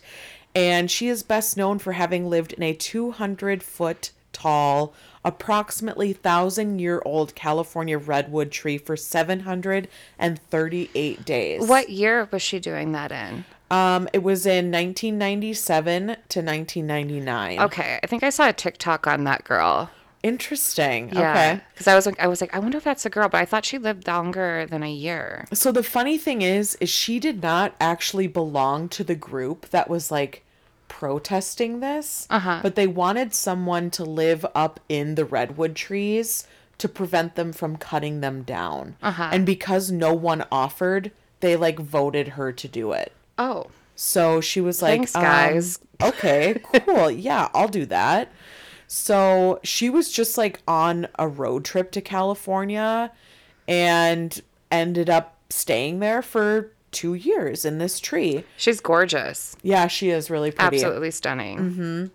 And she is best known for having lived in a 200 foot tall, approximately 1,000 year old California redwood tree for 738 days. What year was she doing that in? Um, it was in 1997 to 1999. Okay, I think I saw a TikTok on that girl. Interesting. Yeah, Okay. because I was like, I was like, I wonder if that's a girl, but I thought she lived longer than a year. So the funny thing is, is she did not actually belong to the group that was like protesting this. Uh-huh. But they wanted someone to live up in the redwood trees to prevent them from cutting them down. Uh-huh. And because no one offered, they like voted her to do it. Oh, So she was like, Thanks, um, guys. okay, cool. Yeah, I'll do that. So she was just like on a road trip to California and ended up staying there for two years in this tree. she's gorgeous, Yeah, she is really pretty. absolutely stunning. Mm-hmm.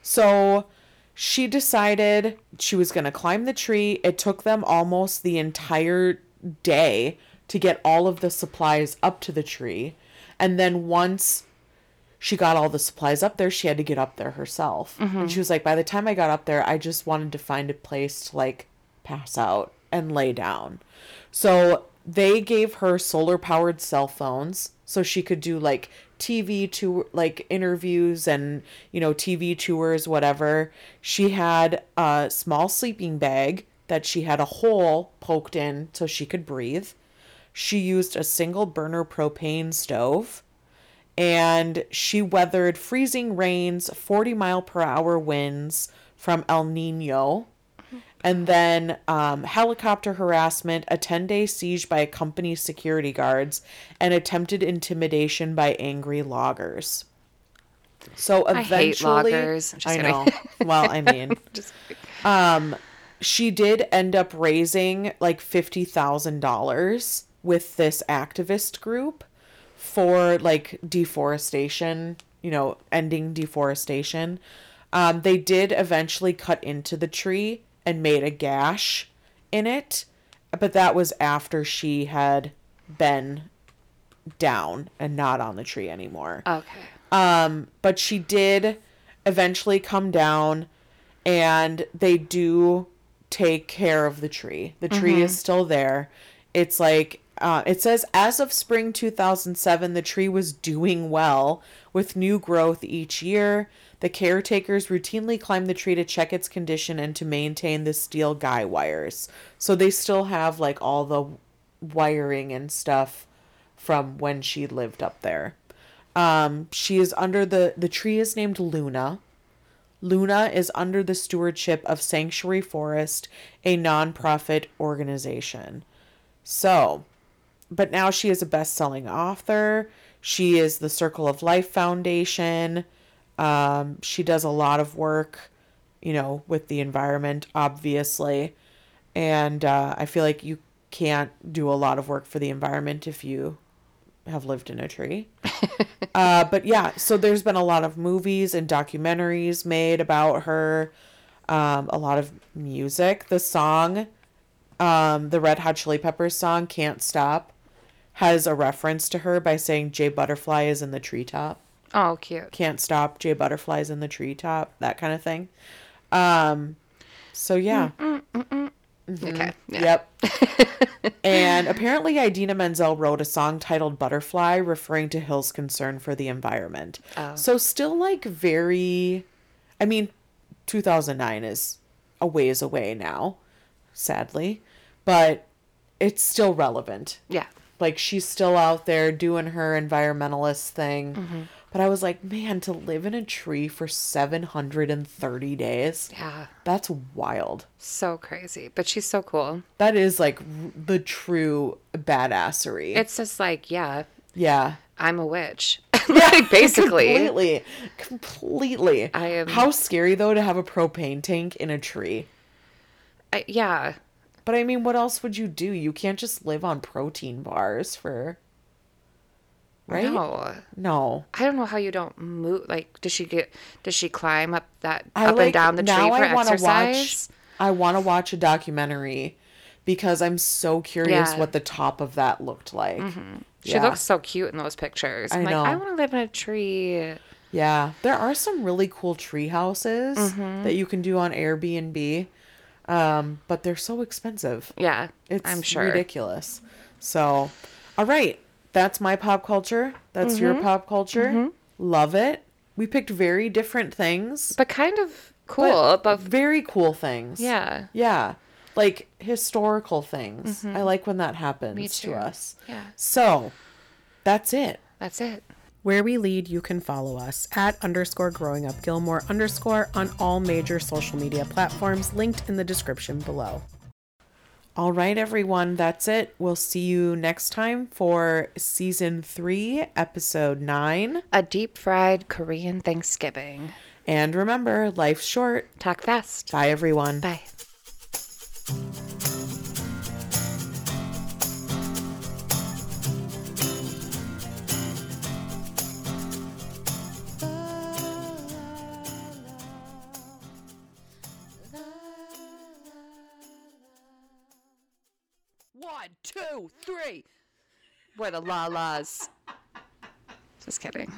So she decided she was going to climb the tree. It took them almost the entire day to get all of the supplies up to the tree. And then once she got all the supplies up there, she had to get up there herself. And mm-hmm. she was like, by the time I got up there, I just wanted to find a place to like pass out and lay down. So they gave her solar powered cell phones so she could do like TV tour like interviews and you know TV tours whatever. She had a small sleeping bag that she had a hole poked in so she could breathe. She used a single burner propane stove and she weathered freezing rains, 40 mile per hour winds from El Nino, and then um, helicopter harassment, a 10 day siege by company security guards, and attempted intimidation by angry loggers. So eventually, I hate loggers. Just I know. Well, I mean, Just she did end up raising like $50,000 with this activist group for like deforestation you know, ending deforestation. Um, they did eventually cut into the tree and made a gash in it, but that was after she had been down and not on the tree anymore. Okay. Um, but she did eventually come down and they do take care of the tree. The tree is still there. It's like uh, it says as of spring 2007 the tree was doing well with new growth each year. The caretakers routinely climb the tree to check its condition and to maintain the steel guy wires. So they still have like all the wiring and stuff from when she lived up there. Um, she is under the the tree is named Luna. Luna is under the stewardship of Sanctuary Forest, a nonprofit organization. So, but now she is a best-selling author. She is the Circle of Life Foundation. Um, she does a lot of work, you know, with the environment, obviously. And uh, I feel like you can't do a lot of work for the environment if you have lived in a tree. uh, but yeah, so there's been a lot of movies and documentaries made about her, um, a lot of music. The song, um, the Red Hot Chili Peppers song, Can't Stop, has a reference to her by saying Jay Butterfly is in the treetop. Oh, cute. Can't stop, Jay Butterfly's in the treetop, that kind of thing. Um, so yeah. Mm, mm, mm, mm-hmm. Okay. Yeah. Yep. and apparently, Idina Menzel wrote a song titled Butterfly, referring to Hill's concern for the environment. Oh. So, still like very. I mean, 2009 is a ways away now, sadly, but it's still relevant. Yeah. Like, she's still out there doing her environmentalist thing. Mm-hmm. But I was like, man, to live in a tree for 730 days, Yeah. that's wild. So crazy. But she's so cool. That is like r- the true badassery. It's just like, yeah, yeah. I'm a witch. like, basically. Completely. Completely. I am- How scary though to have a propane tank in a tree. I, yeah. But I mean, what else would you do? You can't just live on protein bars for right? No. No. I don't know how you don't move. Like, does she get? Does she climb up that I up like- and down the tree for I exercise? Watch, I want to watch a documentary because I'm so curious Yeah. what the top of that looked like. She Yeah. looks so cute in those pictures. I'm I like, I want to live in a tree. Yeah, there are some really cool tree houses Mm-hmm. that you can do on Airbnb, um, but they're so expensive. Yeah, It's I'm sure. ridiculous. So, all right, that's my pop culture. That's your Mm-hmm. pop culture. Love it. We picked very different things, But kind of cool. But, very cool things. yeah, Yeah. Like historical things. I like when that happens Mm-hmm. To us. Yeah. So, that's it. that's it. Where we lead, you can follow us at underscore growing up Gilmore underscore on all major social media platforms linked in the description below. All right, everyone, that's it. We'll see you next time for season three, episode nine. A deep fried Korean Thanksgiving. And remember, life's short. Talk fast. Bye, everyone. Bye. Two, three. We're the la las. Just kidding.